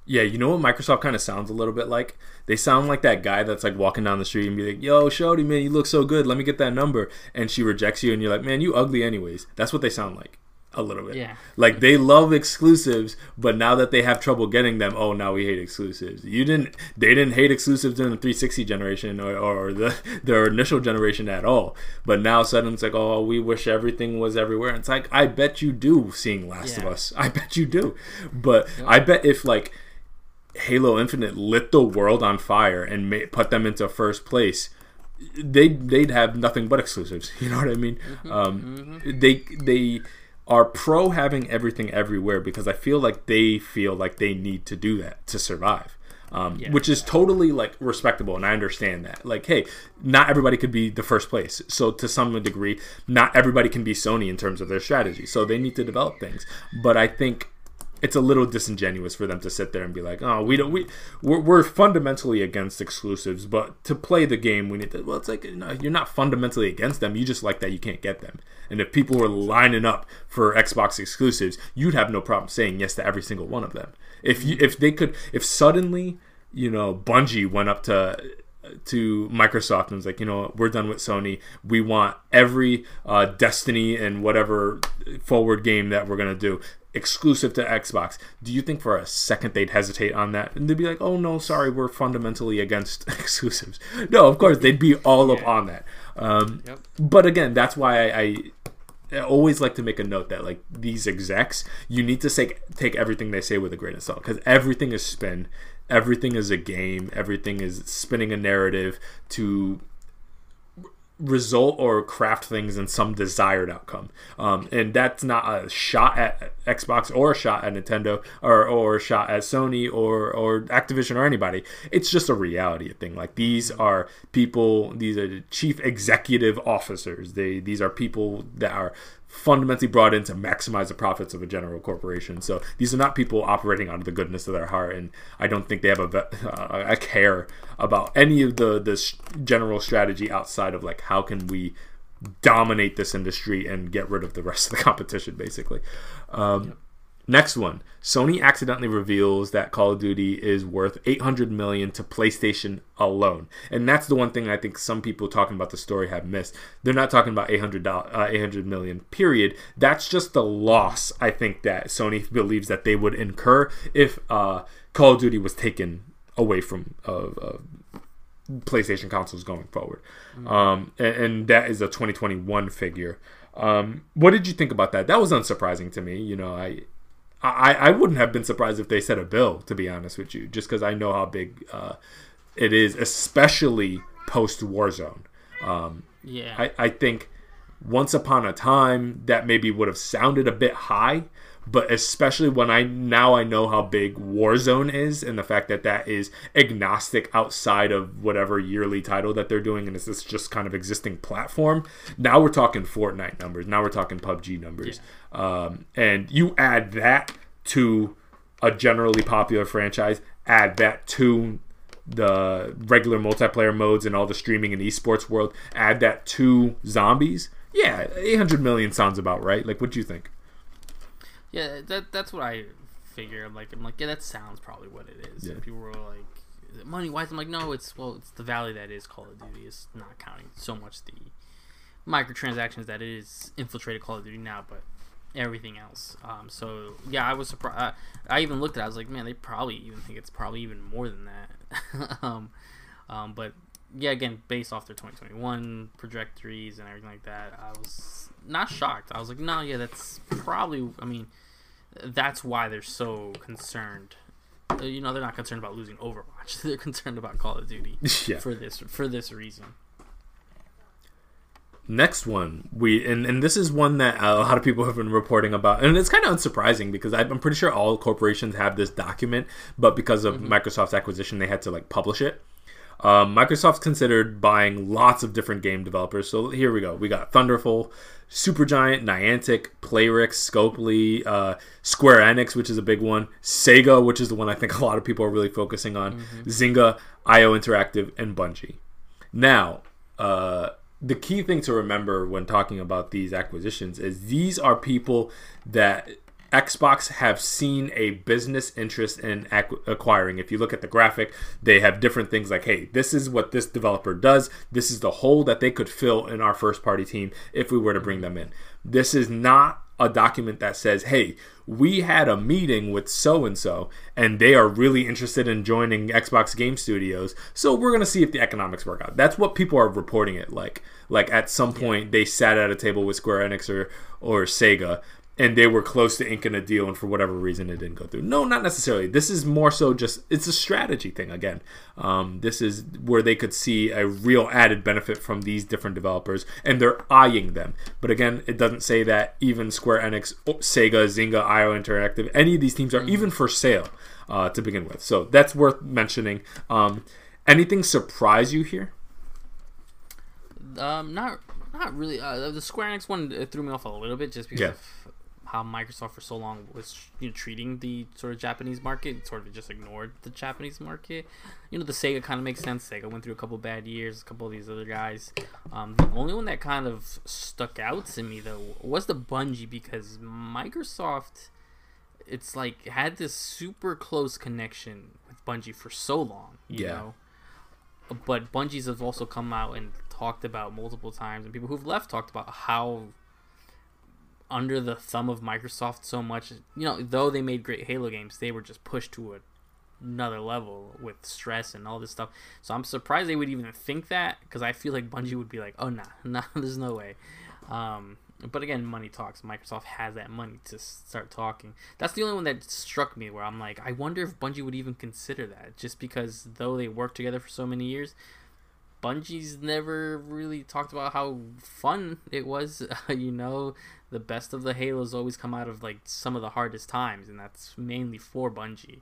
[SPEAKER 1] Yeah, you know what Microsoft kind of sounds a little bit like? They sound like that guy that's like walking down the street and be like, "Yo, Shody, man, you look so good. Let me get that number." And she rejects you, and you're like, "Man, you ugly anyways." That's what they sound like a little bit.
[SPEAKER 2] Yeah.
[SPEAKER 1] Like they love exclusives, but now that they have trouble getting them, oh, now we hate exclusives. You didn't. They didn't hate exclusives in the 360 generation or, or the their initial generation at all. But now suddenly it's like, oh, we wish everything was everywhere. And it's like, I bet you do. Seeing Last yeah. of Us, I bet you do. But yep. I bet if like. Halo Infinite lit the world on fire and made, put them into first place, they'd they'd have nothing but exclusives. You know what I mean? Mm-hmm, um, mm-hmm. They they are pro having everything everywhere because I feel like they feel like they need to do that to survive. Um, yeah. Which is totally like respectable, and I understand that. Like, hey, not everybody could be the first place. So to some degree, not everybody can be Sony in terms of their strategy. So they need to develop things. But I think it's a little disingenuous for them to sit there and be like, "Oh, we don't we we're, we're, fundamentally against exclusives, but to play the game, we need to." Well, it's like no, you're not fundamentally against them. You just like that you can't get them. And if people were lining up for Xbox exclusives, you'd have no problem saying yes to every single one of them. If you if they could if suddenly you know Bungie went up to to Microsoft and was like, you know, we're done with Sony. We want every uh, Destiny and whatever forward game that we're gonna do exclusive to Xbox. Do you think for a second they'd hesitate on that and they'd be like, "Oh no, sorry, we're fundamentally against exclusives"? No, of course they'd be all yeah. up on that. Um, yep. But again, that's why I, I, I, always like to make a note that like these execs, you need to take take everything they say with a grain of salt because everything is spin, everything is a game, everything is spinning a narrative to result or craft things in some desired outcome. Um, and that's not a shot at Xbox or a shot at Nintendo or, or a shot at Sony or, or Activision or anybody. It's just a reality thing. Like these are people, these are the chief executive officers. They these are people that are fundamentally brought in to maximize the profits of a general corporation. So these are not people operating out of the goodness of their heart, and I don't think they have a, uh, a care about any of the the general strategy outside of like how can we dominate this industry and get rid of the rest of the competition, basically. Um, yep. Next one, Sony accidentally reveals that Call of Duty is worth 800 million to PlayStation alone, and that's the one thing I think some people talking about the story have missed. They're not talking about 800 uh, 800 million. Period. That's just the loss I think that Sony believes that they would incur if uh, Call of Duty was taken away from uh, PlayStation consoles going forward, mm-hmm. um, and, and, that is a 2021 figure. Um, what did you think about that? That was unsurprising to me. You know, I I, I wouldn't have been surprised if they set a bill, to be honest with you, just because I know how big uh, it is, especially post Warzone. Um,
[SPEAKER 2] yeah.
[SPEAKER 1] I, I think once upon a time that maybe would have sounded a bit high, but especially when I now I know how big Warzone is and the fact that that is agnostic outside of whatever yearly title that they're doing and it's this just kind of existing platform. Now we're talking Fortnite numbers. Now we're talking PUBG numbers. Yeah. Um, and you add that to a generally popular franchise, add that to the regular multiplayer modes and all the streaming and esports world, add that to zombies. Yeah, 800 million sounds about right. Like, what do you think?
[SPEAKER 2] Yeah, that that's what I figure. I'm like, I'm like, yeah, that sounds probably what it is. Yeah. People were like, money wise. I'm like, no, it's well, it's the value that is Call of Duty. It's not counting so much the microtransactions that it is infiltrated Call of Duty now, but everything else. Um, so yeah, I was surprised. I, I, even looked at. it. I was like, man, they probably even think it's probably even more than that. um, um, but yeah, again, based off their 2021 trajectories and everything like that, I was not shocked. I was like, no, yeah, that's probably. I mean that's why they're so concerned. Uh, you know, they're not concerned about losing Overwatch. They're concerned about Call of Duty yeah. for this for this reason.
[SPEAKER 1] Next one, we and, and this is one that a lot of people have been reporting about, and it's kind of unsurprising because I'm pretty sure all corporations have this document, but because of mm-hmm. Microsoft's acquisition, they had to like publish it. Um, Microsoft's considered buying lots of different game developers. So here we go. We got Thunderful, Supergiant, Niantic, Playrix, Scopely, uh, Square Enix, which is a big one, Sega, which is the one I think a lot of people are really focusing on, mm-hmm. Zynga, IO Interactive, and Bungie. Now, uh, the key thing to remember when talking about these acquisitions is these are people that Xbox have seen a business interest in acquiring. If you look at the graphic, they have different things like, hey, this is what this developer does. This is the hole that they could fill in our first party team if we were to bring them in. This is not a document that says, hey, we had a meeting with so and so, and they are really interested in joining Xbox Game Studios. So we're gonna see if the economics work out. That's what people are reporting it like. Like at some point they sat at a table with Square Enix or or Sega and they were close to inking a deal and for whatever reason it didn't go through. No not necessarily. This is more so just it's a strategy thing again. Um, this is where they could see a real added benefit from these different developers and they're eyeing them. But again it doesn't say that even square enix sega zynga io interactive any of these teams are mm-hmm. even for sale uh, to begin with. So that's worth mentioning. Um, anything surprise you here?
[SPEAKER 2] Um, not not really. Uh, the Square Enix one threw me off a little bit just because yeah. of how Microsoft for so long was you know, treating the sort of Japanese market, sort of just ignored the Japanese market. You know, the Sega kind of makes sense. Sega went through a couple bad years, a couple of these other guys. Um, the only one that kind of stuck out to me though was the Bungie because Microsoft, it's like had this super close connection with Bungie for so long. You yeah. know, but Bungies have also come out and talked about multiple times, and people who've left talked about how under the thumb of Microsoft so much. You know, though they made great Halo games, they were just pushed to a, another level with stress and all this stuff. So I'm surprised they would even think that because I feel like Bungie would be like, "Oh nah, nah, there's no way." Um, but again, money talks. Microsoft has that money to start talking. That's the only one that struck me where I'm like, I wonder if Bungie would even consider that, just because though they worked together for so many years, Bungie's never really talked about how fun it was. you know, the best of the Halos always come out of like some of the hardest times, and that's mainly for Bungie.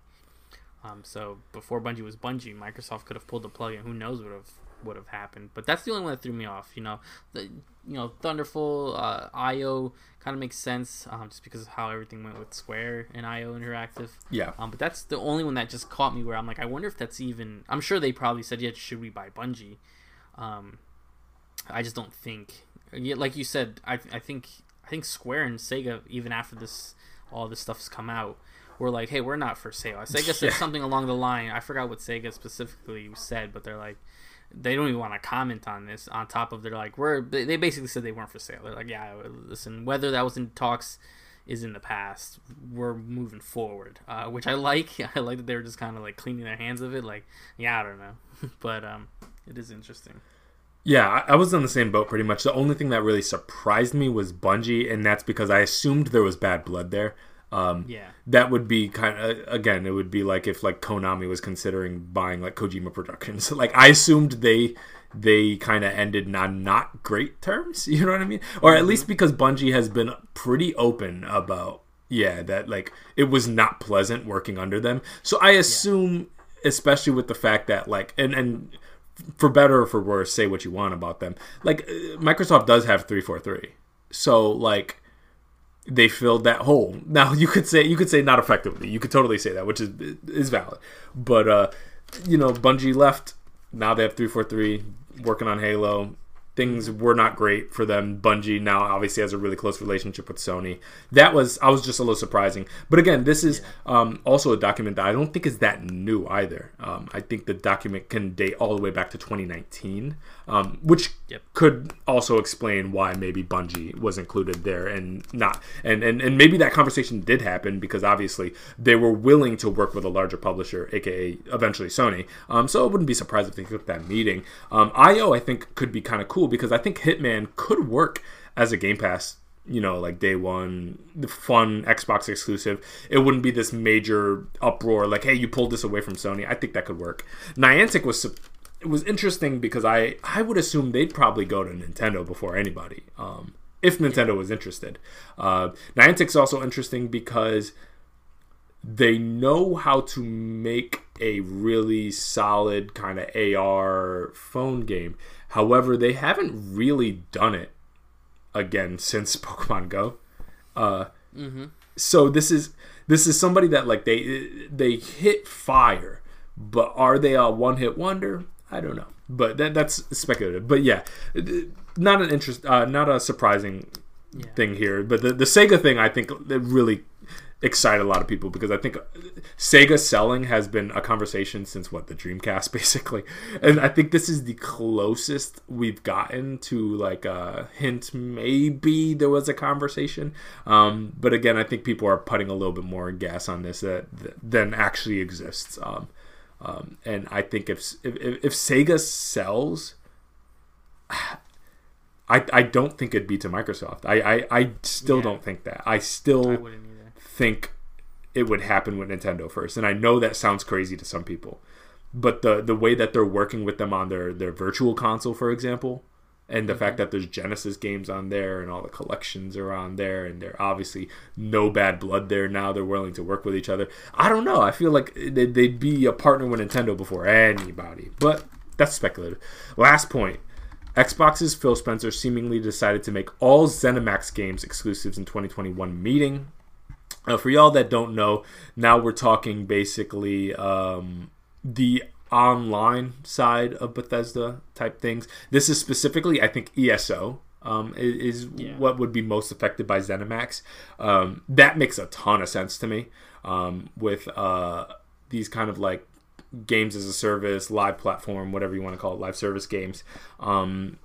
[SPEAKER 2] Um, so before Bungie was Bungie, Microsoft could have pulled the plug, and who knows would have would have happened. But that's the only one that threw me off. You know, the you know Thunderful uh, IO kind of makes sense um, just because of how everything went with Square and IO Interactive.
[SPEAKER 1] Yeah.
[SPEAKER 2] Um, but that's the only one that just caught me where I'm like, I wonder if that's even. I'm sure they probably said, yeah, should we buy Bungie? Um, I just don't think. Yeah, like you said, I I think I think Square and Sega even after this all this stuff's come out were like, hey, we're not for sale. Sega said something along the line. I forgot what Sega specifically said, but they're like, they don't even want to comment on this. On top of they're like, we're they basically said they weren't for sale. They're like, yeah, listen, whether that was in talks is in the past. We're moving forward, uh, which I like. I like that they were just kind of like cleaning their hands of it. Like, yeah, I don't know, but um, it is interesting.
[SPEAKER 1] Yeah, I was on the same boat pretty much. The only thing that really surprised me was Bungie, and that's because I assumed there was bad blood there. Um,
[SPEAKER 2] yeah,
[SPEAKER 1] that would be kind of again. It would be like if like Konami was considering buying like Kojima Productions. like I assumed they they kind of ended on not great terms. You know what I mean? Or at least because Bungie has been pretty open about yeah, that like it was not pleasant working under them. So I assume, yeah. especially with the fact that like and and for better or for worse, say what you want about them. Like uh, Microsoft does have three four three, so like they filled that hole. Now you could say you could say not effectively. You could totally say that, which is is valid. But uh, you know, Bungie left. Now they have three four three working on Halo things were not great for them. Bungie now obviously has a really close relationship with Sony. That was I was just a little surprising. But again, this is um, also a document that I don't think is that new either. Um, I think the document can date all the way back to 2019, um, which yep. could also explain why maybe Bungie was included there and not and, and and maybe that conversation did happen because obviously they were willing to work with a larger publisher, aka eventually Sony. Um, so I wouldn't be surprised if they took that meeting. Um, IO I think could be kind of cool because I think Hitman could work as a Game Pass you know, like day one, the fun Xbox exclusive. It wouldn't be this major uproar like, hey, you pulled this away from Sony. I think that could work. Niantic was it was interesting because I I would assume they'd probably go to Nintendo before anybody, um, if Nintendo was interested. Uh, Niantic's also interesting because they know how to make a really solid kind of AR phone game. However, they haven't really done it again since Pokemon Go. Uh, mm-hmm. So this is this is somebody that like they they hit fire, but are they a one hit wonder? I don't know, but that, that's speculative. But yeah, not an interest, uh, not a surprising yeah. thing here. But the the Sega thing, I think, really excite a lot of people because I think Sega selling has been a conversation since what the Dreamcast basically, and I think this is the closest we've gotten to like a hint. Maybe there was a conversation, um, but again, I think people are putting a little bit more gas on this that, that than actually exists. Um, um, and I think if, if if Sega sells. I, I don't think it'd be to Microsoft. I, I, I still yeah. don't think that. I still I think it would happen with Nintendo first. And I know that sounds crazy to some people, but the the way that they're working with them on their their virtual console, for example, and the mm-hmm. fact that there's Genesis games on there and all the collections are on there, and they're obviously no bad blood there now. They're willing to work with each other. I don't know. I feel like they'd be a partner with Nintendo before anybody, but that's speculative. Last point. Xbox's Phil Spencer seemingly decided to make all ZeniMax games exclusives in 2021 meeting uh, for y'all that don't know, now we're talking basically um, the online side of Bethesda type things. This is specifically, I think, ESO. Um, is, yeah. what would be most affected by ZeniMax. Um, that makes a ton of sense to me um, with uh, these kind of like games as a service, live platform, whatever you want to call it, live service games. Um,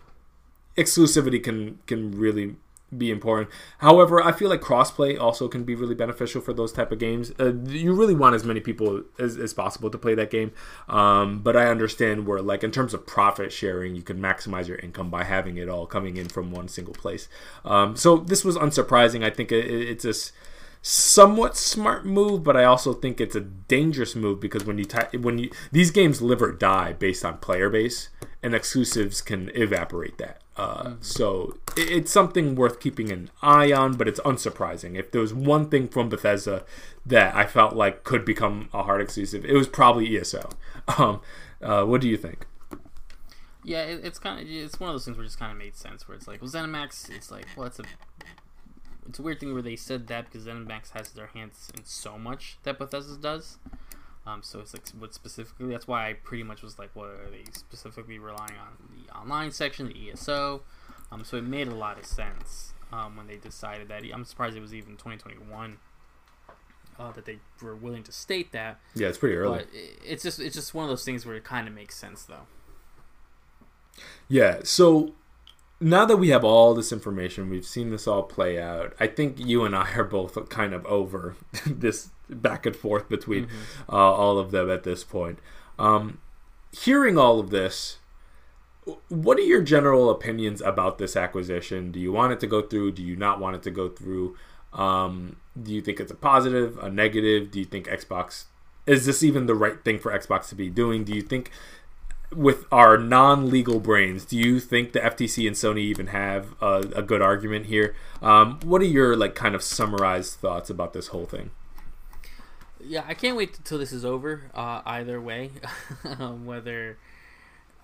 [SPEAKER 1] exclusivity can can really be important. However, I feel like crossplay also can be really beneficial for those type of games. Uh, you really want as many people as, as possible to play that game. Um, but I understand where, like, in terms of profit sharing, you can maximize your income by having it all coming in from one single place. Um, so this was unsurprising. I think it, it's a somewhat smart move, but I also think it's a dangerous move because when you t- when you these games live or die based on player base, and exclusives can evaporate that. Uh, mm-hmm. So it's something worth keeping an eye on, but it's unsurprising. If there was one thing from Bethesda that I felt like could become a hard exclusive, it was probably ESO. Um, uh, what do you think?
[SPEAKER 2] Yeah, it, it's kind of it's one of those things where it just kind of made sense. Where it's like, well, ZeniMax, it's like, well, it's a it's a weird thing where they said that because ZeniMax has their hands in so much that Bethesda does. Um, so it's like what specifically? That's why I pretty much was like, what are they specifically relying on the online section, the ESO? Um, so it made a lot of sense um, when they decided that. I'm surprised it was even 2021 uh, that they were willing to state that.
[SPEAKER 1] Yeah, it's pretty early.
[SPEAKER 2] But it's just it's just one of those things where it kind of makes sense though.
[SPEAKER 1] Yeah. So now that we have all this information, we've seen this all play out. I think you and I are both kind of over this back and forth between mm-hmm. uh, all of them at this point. Um, hearing all of this, what are your general opinions about this acquisition? Do you want it to go through? Do you not want it to go through? Um, do you think it's a positive, a negative? Do you think Xbox is this even the right thing for Xbox to be doing? Do you think with our non-legal brains, do you think the FTC and Sony even have a, a good argument here? Um, what are your like kind of summarized thoughts about this whole thing?
[SPEAKER 2] Yeah, I can't wait until this is over. Uh, either way, um, whether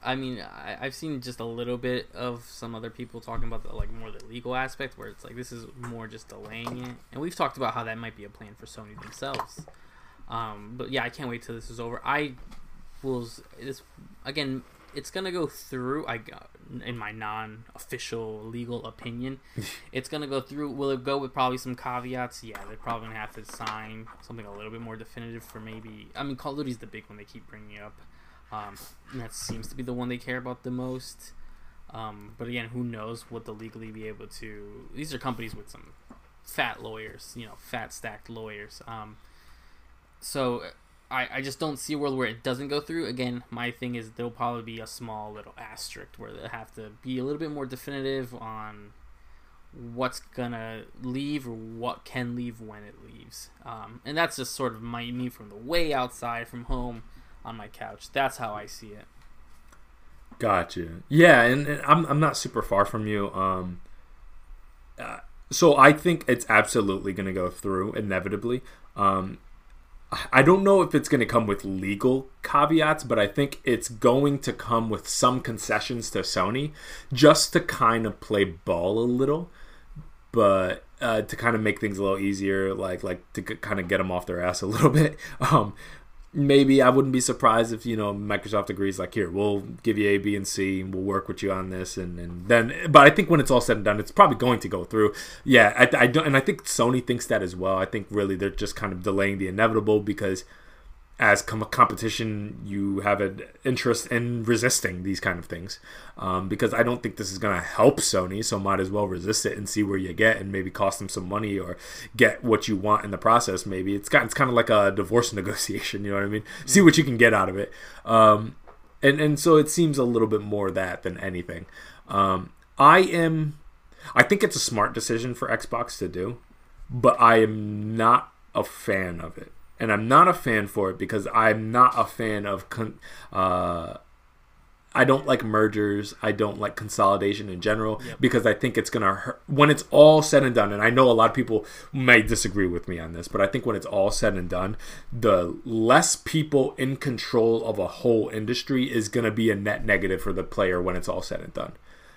[SPEAKER 2] I mean, I, have seen just a little bit of some other people talking about the like more the legal aspect, where it's like this is more just delaying it, and we've talked about how that might be a plan for Sony themselves. Um, but yeah, I can't wait till this is over. I will. This again, it's gonna go through. I in my non-official legal opinion, it's gonna go through. Will it go with probably some caveats? Yeah, they're probably gonna have to sign something a little bit more definitive for maybe. I mean, Call of Duty's the big one they keep bringing up. Um, that seems to be the one they care about the most. Um, but again, who knows what they'll legally be able to. These are companies with some fat lawyers, you know, fat stacked lawyers. Um, so I, I just don't see a world where it doesn't go through. Again, my thing is there'll probably be a small little asterisk where they have to be a little bit more definitive on what's gonna leave or what can leave when it leaves. Um, and that's just sort of my me from the way outside from home on my couch. That's how I see it.
[SPEAKER 1] Gotcha. Yeah, and, and I'm I'm not super far from you. Um, uh, so I think it's absolutely to go through inevitably. Um, I don't know if it's going to come with legal caveats, but I think it's going to come with some concessions to Sony just to kind of play ball a little, but uh, to kind of make things a little easier, like like to kind of get them off their ass a little bit. Um, maybe I wouldn't be surprised if you know Microsoft agrees like here we'll give you A B and C and we'll work with you on this and, and then but I think when it's all said and done it's probably going to go through. Yeah I, I don't and I think Sony thinks that as well. I think really they're just kind of delaying the inevitable because as com- competition, you have an interest in resisting these kind of things um, because I don't think this is going to help Sony. So might as well resist it and see where you get, and maybe cost them some money or get what you want in the process. Maybe it's it's kind of like a divorce negotiation. You know what I mean? See what you can get out of it. Um, and and so it seems a little bit more that than anything. Um, I am. I think it's a smart decision for Xbox to do, but I am not a fan of it and I'm not a fan for it because I'm not a fan of. Con- uh, I don't like mergers. I don't like consolidation in general yep. because I think it's gonna hurt when it's all said and done. And I know a lot of people may disagree with me on this, but I think when it's all said and done, the less people in control of a whole industry is gonna be a net negative for the player when it's all said and done.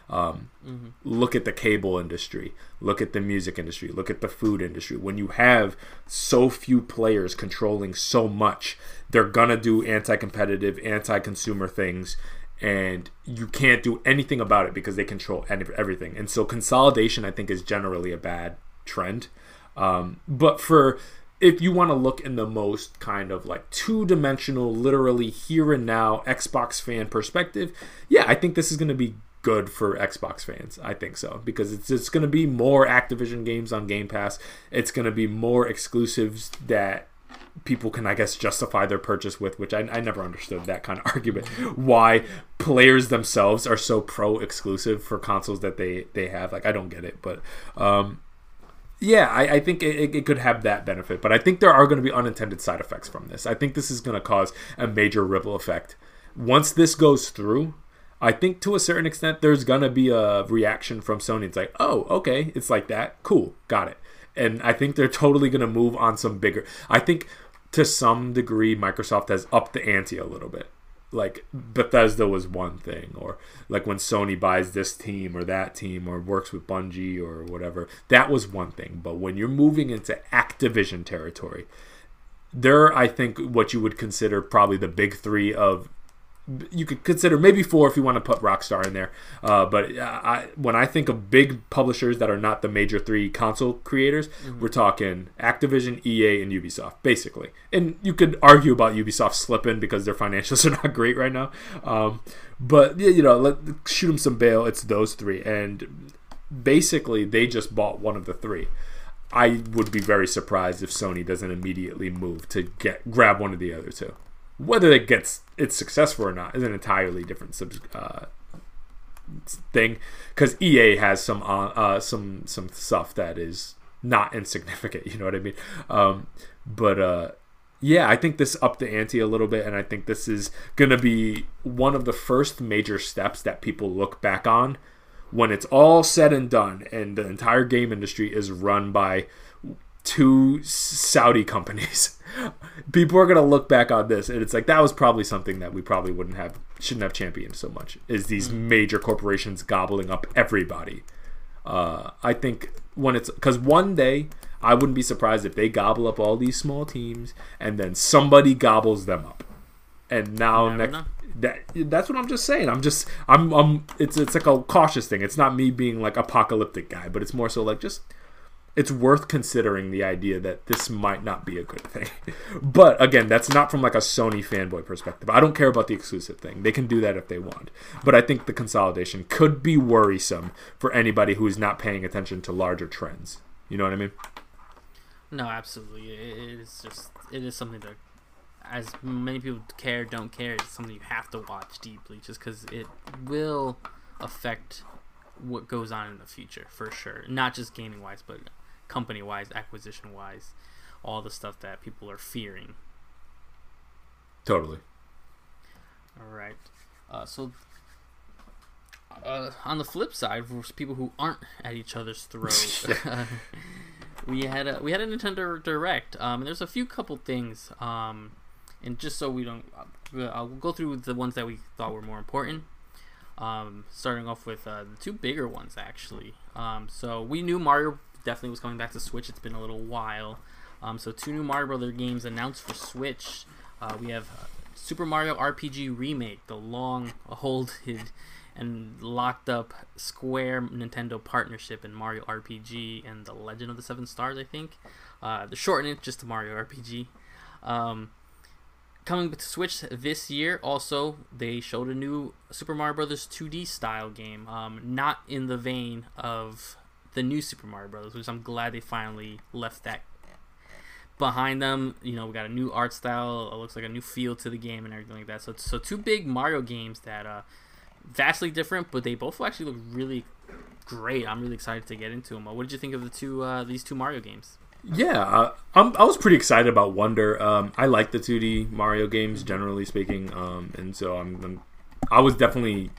[SPEAKER 1] Um, mm-hmm. Look at the cable industry. Look at the music industry. Look at the food industry. When you have so few players controlling so much, they're gonna do anti-competitive, anti-consumer things, and you can't do anything about it because they control everything. And so consolidation, I think, is generally a bad trend. Um, but for if you want to look in the most kind of like two dimensional, literally here and now Xbox fan perspective, yeah, I think this is going to be good for Xbox fans. I think so because it's it's going to be more Activision games on Game Pass. It's going to be more exclusives that people can I guess justify their purchase with, which I, I never understood that kind of argument. Why players themselves are so pro exclusive for consoles that they they have. Like I don't get it, but um, yeah, I, I think it, it, could have that benefit, but I think there are going to be unintended side effects from this. I think this is going to cause a major ripple effect. Once this goes through, I think to a certain extent there's gonna be a reaction from Sony. It's like, oh, okay, it's like that. Cool, got it. And I think they're totally gonna move on some bigger. I think to some degree Microsoft has upped the ante a little bit. Like Bethesda was one thing, or like when Sony buys this team or that team, or works with Bungie or whatever. That was one thing. But when you're moving into Activision territory, they're I think what you would consider probably the big three of you could consider maybe four if you want to put Rockstar in there. Uh, but I, when I think of big publishers that are not the major three console creators, mm-hmm. we're talking Activision, EA, and Ubisoft, basically. And you could argue about Ubisoft slipping because their financials are not great right now. Um, but you know, let shoot them some bail. It's those three, and basically they just bought one of the three. I would be very surprised if Sony doesn't immediately move to get grab one of the other two. Whether it gets it's successful or not is an entirely different sub, uh, thing because EA has some uh, uh, some some stuff that is not insignificant. You know what I mean? Um, but uh, yeah, I think this upped the ante a little bit, and I think this is going to be one of the first major steps that people look back on when it's all said and done, and the entire game industry is run by two Saudi companies. people are going to look back on this, and it's like that was probably something that we probably wouldn't have, shouldn't have championed so much. Is these mm-hmm. major corporations gobbling up everybody? Uh, I think when it's because one day I wouldn't be surprised if they gobble up all these small teams and then somebody gobbles them up. And now next that that's what I'm just saying. I'm just I'm I'm it's it's like a cautious thing. It's not me being like apocalyptic guy, but it's more so like just it's worth considering the idea that this might not be a good thing. but again, that's not from like a Sony fanboy perspective. I don't care about the exclusive thing. They can do that if they want. But I think the consolidation could be worrisome for anybody who is not paying attention to larger trends. You know what I mean?
[SPEAKER 2] No, absolutely. It is just it is something that, as many people care, don't care. It's something you have to watch deeply, just because it will affect what goes on in the future for sure. Not just gaming wise, but company wise, acquisition wise, all the stuff that people are fearing.
[SPEAKER 1] Totally.
[SPEAKER 2] All right. Uh, so uh, on the flip side, for people who aren't at each other's throats, we had a we had a Nintendo Direct. Um, and there's a few couple things. Um, and just so we don't, uh, I'll go through the ones that we thought were more important. Um, starting off with uh, the two bigger ones actually. Um, so we knew Mario definitely was coming back to Switch. It's been a little while. Um, so two new Mario Brother games announced for Switch. Uh, we have uh, Super Mario RPG Remake, the long-awaited and locked up Square Nintendo partnership in Mario RPG and The Legend of the Seven Stars, I think. Uh, the shorten it just to Mario RPG. Um, coming to Switch this year, also they showed a new Super Mario Brothers 2D style game, um, not in the vein of the new Super Mario Brothers, which I'm glad they finally left that behind them. You know, we got a new art style. It looks like a new feel to the game and everything like that. So, so two big Mario games that uh, vastly different, but they both actually look really great. I'm really excited to get into them. What did you think of the two uh, these two Mario games?
[SPEAKER 1] Yeah, uh, i was pretty excited about Wonder. Um, I like the 2D Mario games generally speaking, um, and so I'm, I'm, i was definitely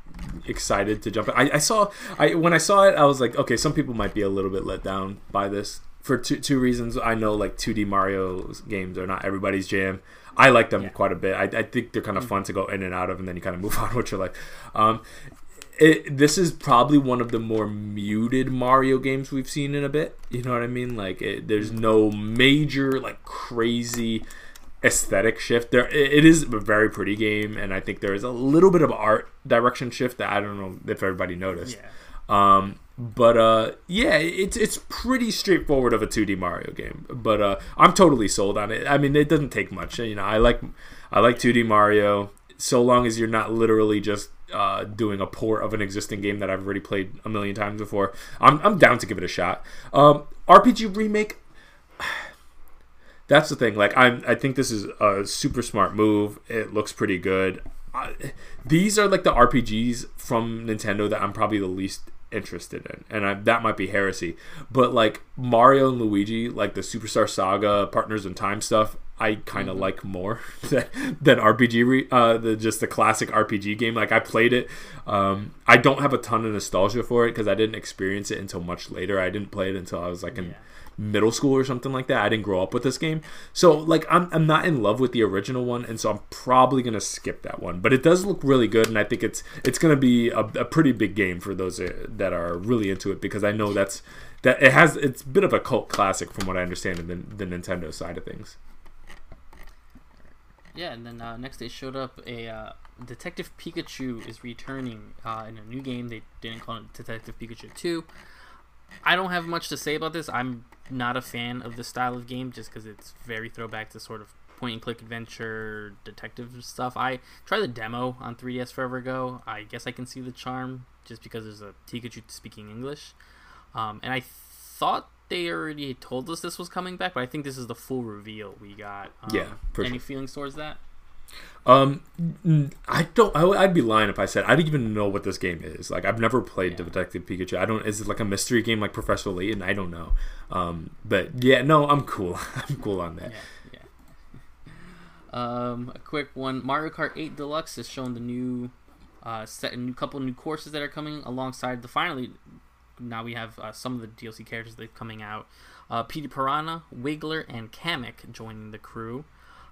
[SPEAKER 1] excited to jump. In. I, I saw I when I saw it, I was like, okay, some people might be a little bit let down by this for two, two reasons. I know like 2D Mario games are not everybody's jam. I like them yeah. quite a bit. I, I think they're kind of mm-hmm. fun to go in and out of, and then you kind of move on with your life. Um, it, this is probably one of the more muted Mario games we've seen in a bit. You know what I mean? Like, it, there's no major like crazy aesthetic shift. There, it, is a very pretty game, and I think there is a little bit of art direction shift that I don't know if everybody noticed. Yeah. Um, but uh, yeah, it's it's pretty straightforward of a 2D Mario game. But uh, I'm totally sold on it. I mean, it doesn't take much. You know, I like I like 2D Mario so long as you're not literally just uh, doing a port of an existing game that I've already played a million times before. I'm I'm down to give it a shot. Um, RPG remake. That's the thing. Like I'm, I think this is a super smart move. It looks pretty good. I, these are like the RPGs from Nintendo that I'm probably the least interested in, and I, that might be heresy. But like Mario and Luigi, like the Superstar Saga, Partners in Time stuff, I kind of mm-hmm. like more than, than RPG, re, uh, the just the classic RPG game. Like I played it. Um, I don't have a ton of nostalgia for it because I didn't experience it until much later. I didn't play it until I was like in. Yeah middle school or something like that. I didn't grow up with this game. So like I'm I'm not in love with the original one and so I'm probably going to skip that one. But it does look really good and I think it's it's going to be a, a, pretty big game for those uh, that are really into it because I know that's that it has it's a bit of a cult classic from what I understand in the, the Nintendo side of things.
[SPEAKER 2] Yeah, and then uh, next they showed up a uh, Detective Pikachu is returning uh, in a new game. They didn't call it Detective Pikachu 2. I don't have much to say about this. I'm not a fan of this style of game just because it's very throwback to sort of point and click adventure detective stuff. I tried the demo on 3DS forever ago. I guess I can see the charm just because there's a Pikachu speaking English. Um, and I thought they already told us this was coming back, but I think this is the full reveal we got. Um,
[SPEAKER 1] yeah.
[SPEAKER 2] any sure. feelings towards that?
[SPEAKER 1] Um, I don't. I, would be lying if I said I don't even know what this game is. Like I've never played yeah. Detective Pikachu. I don't. Is it like a mystery game like Professor Layton? I don't know. Um, but yeah, no, I'm cool. I'm cool on that.
[SPEAKER 2] Yeah, yeah. Um, a quick one: Mario Kart 8 Deluxe has shown the new uh, set, a new couple new courses that are coming alongside the finally. Now we have uh, some of the DLC characters that are coming out. Uh, Petey Piranha, Wiggler, and Kamek joining the crew.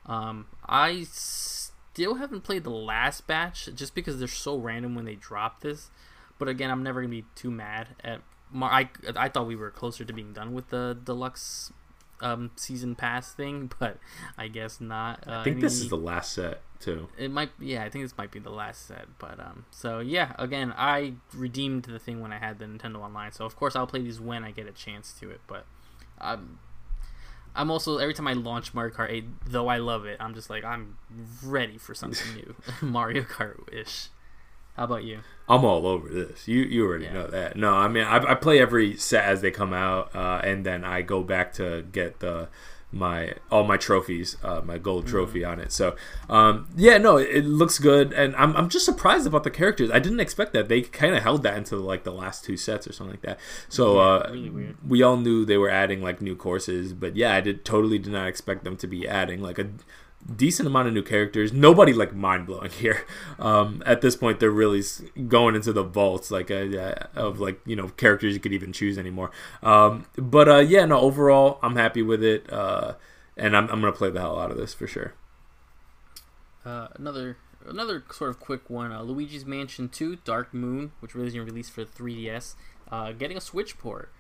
[SPEAKER 2] Um, I still haven't played the last batch just because they're so random when they drop this. But again, I'm never gonna be too mad at. Mar- I I thought we were closer to being done with the deluxe um, season pass thing, but I guess not.
[SPEAKER 1] Uh, I think this is the last set too.
[SPEAKER 2] It might, yeah, I think this might be the last set. But um, so yeah, again, I redeemed the thing when I had the Nintendo Online, so of course I'll play these when I get a chance to it. But I'm, I'm also every time I launch Mario Kart 8, though I love it, I'm just like I'm ready for something new, Mario Kart ish. How about you?
[SPEAKER 1] I'm all over this. You you already yeah. know that. No, I mean I, I play every set as they come out, uh, and then I go back to get the my all my trophies, uh, my gold mm-hmm. trophy mm-hmm. on it. So um, yeah, no, it, it, looks good, and I'm, I'm just surprised about the characters. I didn't expect that. They kind of held that into like the last two sets or something like that. So yeah, uh, really we all knew they were adding like new courses, but yeah, I did totally did not expect them to be adding like a decent amount of new characters. Nobody like mind blowing here. Um, at this point, they're really going into the vaults like uh, of like you know characters you could even choose anymore. Um, but uh, yeah, no. Overall, I'm happy with it, uh, and I'm I'm gonna play the hell out of this for sure.
[SPEAKER 2] Uh, another another sort of quick one: uh, Luigi's Mansion 2: Dark Moon, which was released for 3DS, uh, getting a Switch port.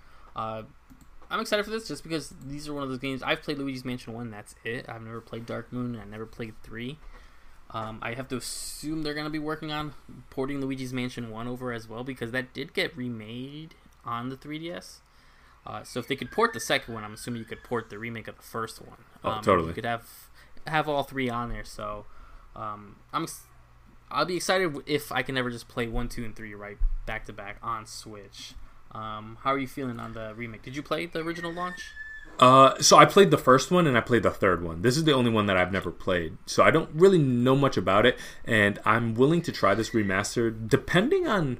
[SPEAKER 2] I'm excited for this just because these are one of those games I've played Luigi's Mansion One. That's it. I've never played Dark Moon. And I never played three. Um, I have to assume they're going to be working on porting Luigi's Mansion One over as well because that did get remade on the 3DS. Uh, so if they could port the second one, I'm assuming you could port the remake of the first one.
[SPEAKER 1] Oh, um, oh, totally.
[SPEAKER 2] You could have have all three on there. So um, I'm I'll be excited if I can ever just play one, two, and three right back to back on Switch. Um, how are you feeling on the remake? Did you play the original launch?
[SPEAKER 1] Uh, so I played the first one and I played the third one. This is the only one that I've never played, so I don't really know much about it. And I'm willing to try this remaster, depending on.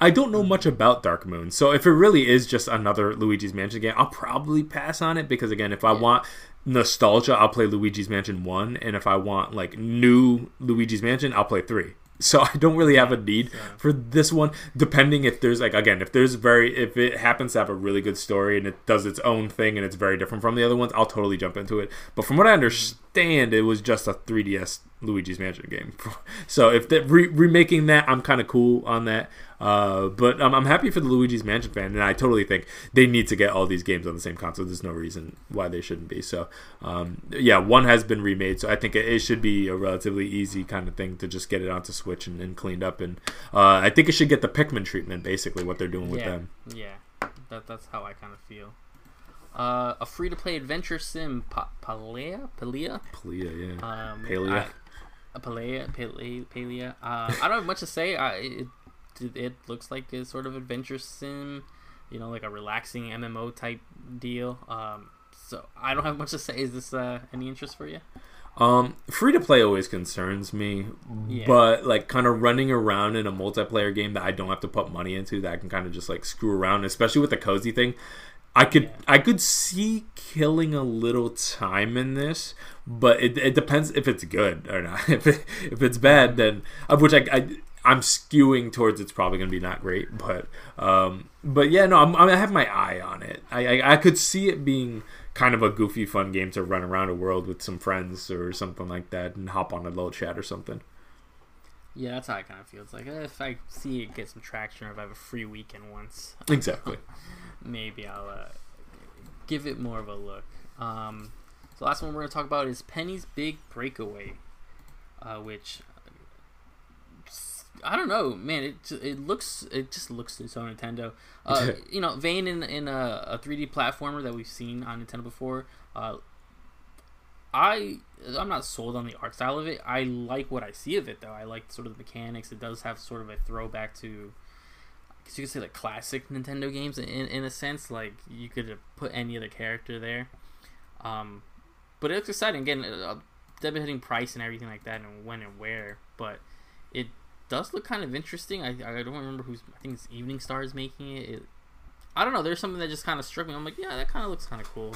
[SPEAKER 1] I don't know much about Dark Moon, so if it really is just another Luigi's Mansion game, I'll probably pass on it because again, if I want nostalgia, I'll play Luigi's Mansion one, and if I want like new Luigi's Mansion, I'll play three so I don't really have a need yeah. for this one. Depending if there's like again, if there's very if it happens to have a really good story and it does its own thing and it's very different from the other ones, I'll totally jump into it. But from what I understand, it was just a 3DS Luigi's Mansion game. so if they're re- remaking that, I'm kind of cool on that. Uh, but I'm, I'm happy for the Luigi's Mansion fan, and I totally think they need to get all these games on the same console. There's no reason why they shouldn't be. So, um, yeah, one has been remade, so I think it, it, should be a relatively easy kind of thing to just get it onto Switch and, and cleaned up. And uh, I think it should get the Pikmin treatment, basically, what they're doing with
[SPEAKER 2] yeah,
[SPEAKER 1] them.
[SPEAKER 2] Yeah, that, that's how I kind of feel. Uh, a free to play adventure sim, pa- Palia? Palia?
[SPEAKER 1] Palia,
[SPEAKER 2] yeah.
[SPEAKER 1] Um, Palia.
[SPEAKER 2] I, Palia, Palia, Palia. Uh, I don't have much to say. I, it, it looks like a sort of adventure sim, you know, like a relaxing MMO type deal. Um, so I don't have much to say. Is this uh, any interest for you?
[SPEAKER 1] Um, free to play always concerns me, yeah. but like kind of running around in a multiplayer game that I don't have to put money into, that I can kind of just like screw around, especially with the cozy thing. I could yeah. I could see killing a little time in this, but it, it depends if it's good or not. if it, if it's bad, then of which I, I I'm skewing towards it's probably going to be not great, but um, but yeah, no, I'm, i have my eye on it. I, I, I could see it being kind of a goofy, fun game to run around a world with some friends or something like that, and hop on a little chat or something.
[SPEAKER 2] Yeah, that's how I kind of feel. It's like if I see it get some traction, or if I have a free weekend once,
[SPEAKER 1] exactly,
[SPEAKER 2] maybe I'll uh, give it more of a look. Um, the last one we're going to talk about is Penny's Big Breakaway, uh, which I don't know, man. It it looks it just looks so Nintendo. Uh, you know, Vane in in a, a 3D platformer that we've seen on Nintendo before. Uh, I I'm not sold on the art style of it. I like what I see of it though. I like sort of the mechanics. It does have sort of a throwback to, Guess you could say like classic Nintendo games in in a sense. Like you could have put any other character there. Um, but it's exciting. Again, uh, debating price and everything like that, and when and where. But it does look kind of interesting. I, I don't remember who's. I think it's Evening Star is making it. it I don't know. There's something that just kind of struck me. I'm like, yeah, that kind of looks kind of cool.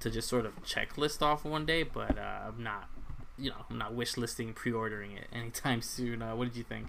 [SPEAKER 2] to just sort of checklist off one day, but uh, I'm not, you know, I'm not wish listing pre-ordering it anytime soon. Uh, what did you think?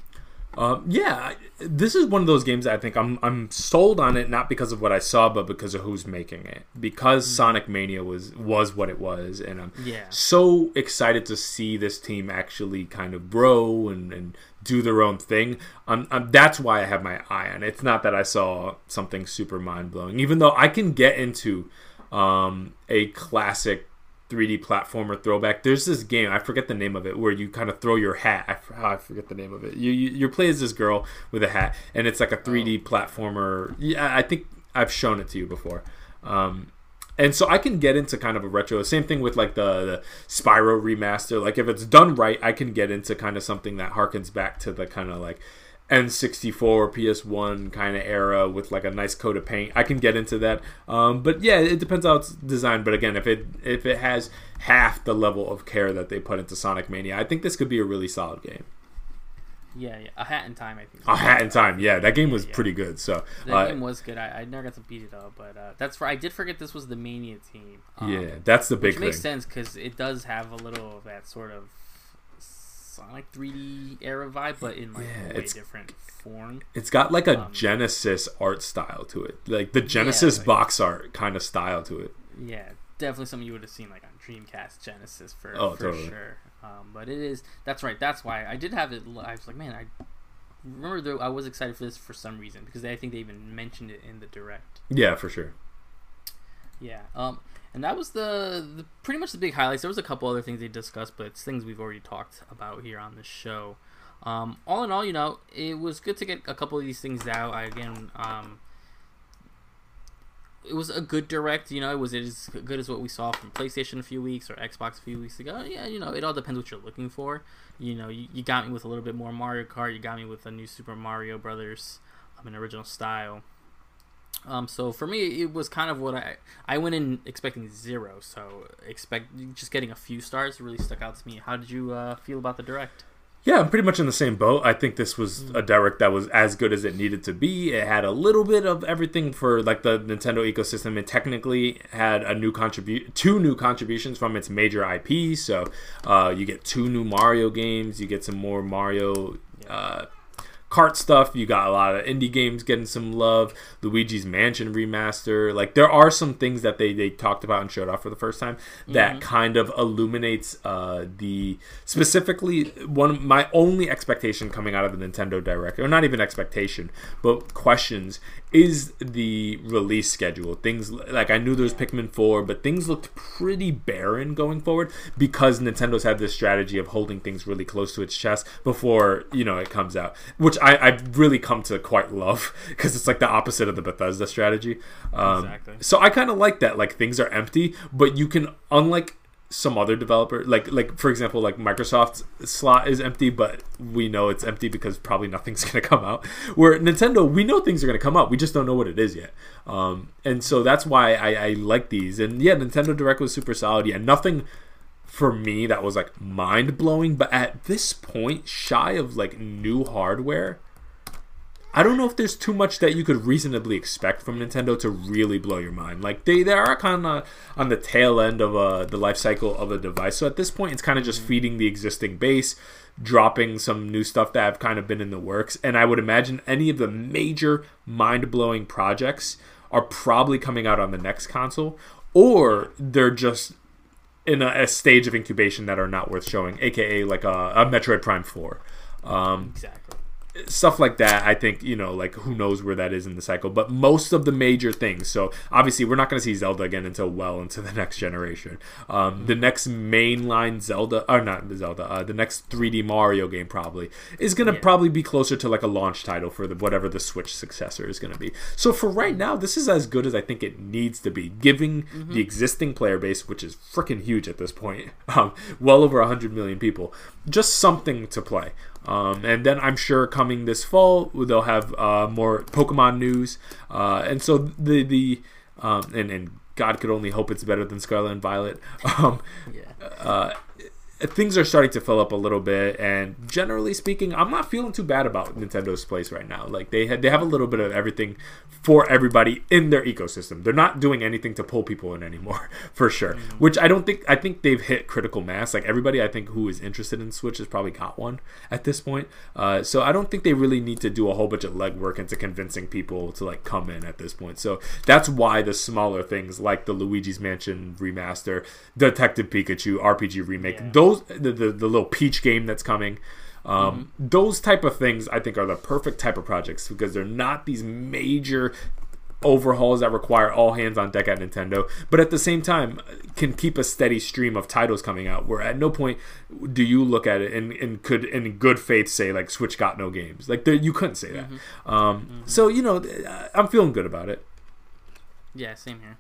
[SPEAKER 1] Um, yeah, this is one of those games I think I'm I'm sold on it not because of what I saw, but because of who's making it. Because mm-hmm. Sonic Mania was was what it was, and I'm yeah. so excited to see this team actually kind of grow and, and do their own thing. Um, um, that's why I have my eye on it. It's not that I saw something super mind blowing, even though I can get into um, a classic 3D platformer throwback. There's this game I forget the name of it where you kind of throw your hat. I, I forget the name of it. You, you you play as this girl with a hat, and it's like a 3D oh. platformer. Yeah, I think I've shown it to you before. Um, and so I can get into kind of a retro. Same thing with like the, the Spyro remaster. Like if it's done right, I can get into kind of something that harkens back to the kind of like N64 PS1 kind of era with like a nice coat of paint. I can get into that. Um, but yeah, it depends how it's designed. But again, if it if it has half the level of care that they put into Sonic Mania, I think this could be a really solid game.
[SPEAKER 2] Yeah, yeah. A Hat in Time, I think.
[SPEAKER 1] A Hat in Time, yeah. That game was yeah. pretty good. So
[SPEAKER 2] the uh, game was good. I, I never got to beat it though, but uh, that's for I did forget this was the Mania team.
[SPEAKER 1] Um, yeah, that's the big. Which
[SPEAKER 2] makes sense because it does have a little of that sort of Sonic 3D era vibe, but in like yeah, a way different form.
[SPEAKER 1] It's got like a um, Genesis art style to it, like the Genesis yeah, like, box art kind of style to it.
[SPEAKER 2] Yeah, definitely something you would have seen like on Dreamcast Genesis for, oh, for totally. sure. Um, but it is that's right. That's why I did have it. I was like, man, I remember though I was excited for this for some reason because I think they even mentioned it in the direct.
[SPEAKER 1] Yeah, for sure.
[SPEAKER 2] Yeah. Um, and that was the, the pretty much the big highlights. There was a couple other things they discussed, but it's things we've already talked about here on the show. Um, all in all, you know, it was good to get a couple of these things out. I again, um, it was a good direct. You know, it was as good as what we saw from PlayStation a few weeks or Xbox a few weeks ago. Yeah, you know, it all depends what you're looking for. You know, you, you got me with a little bit more Mario Kart. You got me with a new Super Mario Brothers, um, an original style. Um, so for me, it was kind of what I I went in expecting zero. So expect just getting a few stars really stuck out to me. How did you uh, feel about the direct?
[SPEAKER 1] Yeah, I'm pretty much in the same boat. I think this was mm. a direct that was as good as it needed to be. It had a little bit of everything for like the Nintendo ecosystem. It technically had a new contribute, two new contributions from its major IP. So uh, you get two new Mario games. You get some more Mario. Uh, kart stuff. You got a lot of indie games getting some love. Luigi's Mansion remaster. Like there are some things that they they talked about and showed off for the first time that mm-hmm. kind of illuminates uh, the specifically one my only expectation coming out of the Nintendo Direct, or not even expectation, but questions is the release schedule. Things like I knew there was Pikmin 4, but things looked pretty barren going forward because Nintendo's had this strategy of holding things really close to its chest before, you know, it comes out, which I, I've really come to quite love because it's like the opposite of the Bethesda strategy. Um, exactly. So I kind of like that. Like things are empty, but you can, unlike some other developer like like for example like microsoft's slot is empty but we know it's empty because probably nothing's going to come out. Where nintendo we know things are going to come out we just don't know what it is yet. Um, and so that's why I, I like these. And yeah nintendo direct was super solid. Yeah nothing for me that was like mind blowing. But at this point, shy of like new hardware, I don't know if there's too much that you could reasonably expect from Nintendo to really blow your mind. Like they, they are kind of on the tail end of uh, the life cycle of a device. So at this point, it's kind of just feeding the existing base, dropping some new stuff that have kind of been in the works. And I would imagine any of the major mind blowing projects are probably coming out on the next console, or they're just in a, a, stage of incubation that are not worth showing, aka like a, a Metroid Prime Four. Um, exactly stuff like that i think you know like who knows where that is in the cycle but most of the major things so obviously we're not going to see zelda again until well into the next generation um, mm-hmm. the next mainline zelda or not the zelda uh, the next 3d mario game probably is going to yeah. probably be closer to like a launch title for the whatever the switch successor is going to be so for right now this is as good as i think it needs to be giving mm-hmm. the existing player base which is freaking huge at this point um, well over 100 million people just something to play um, and then I'm sure coming this fall they'll have uh, more Pokemon news, uh, and so the the um, and and God could only hope it's better than Scarlet and Violet. Um, yeah. Uh, things are starting to fill up a little bit, and generally speaking, I'm not feeling too bad about Nintendo's place right now. Like they had, they have a little bit of everything for everybody in their ecosystem. They're not doing anything to pull people in anymore, for sure. Mm-hmm. Which I don't think I think they've hit critical mass. Like everybody, I think who is interested in Switch has probably got one at this point. Uh, so I don't think they really need to do a whole bunch of legwork into convincing people to like come in at this point. So that's why the smaller things like the Luigi's Mansion remaster, Detective Pikachu RPG remake, yeah. those the, the the little Peach game that's coming. Um, mm-hmm. Those type of things I think are the perfect type of projects because they're not these major overhauls that require all hands on deck at Nintendo, but at the same time can keep a steady stream of titles coming out. Where at no point do you look at it and, and could in good faith say like Switch got no games. Like you couldn't say that. Mm-hmm. Um, mm-hmm. So you know I'm feeling good about it.
[SPEAKER 2] Yeah, same here.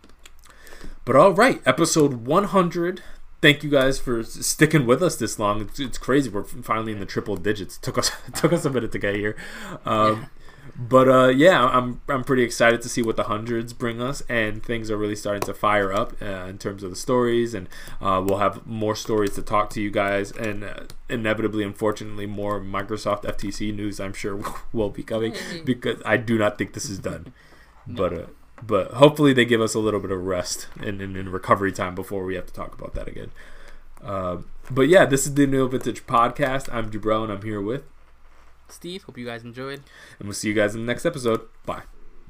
[SPEAKER 1] But all right, episode 100 thank you guys for sticking with us this long. It's, it's crazy. We're finally in the triple digits. It took us took us a minute to get here. Um, yeah. But uh, yeah, I'm I'm pretty excited to see what the hundreds bring us, and things are really starting to fire up uh, in terms of the stories, and uh, we'll have more stories to talk to you guys, and uh, inevitably, unfortunately, more Microsoft FTC news. I'm sure will be coming because I do not think this is done. But uh, but hopefully they give us a little bit of rest and, in recovery time before we have to talk about that again. Uh, but yeah, this is the NeoVintage Podcast. I'm Dubrell and I'm here with
[SPEAKER 2] Steve. Hope you guys enjoyed.
[SPEAKER 1] And we'll see you guys in the next episode. Bye.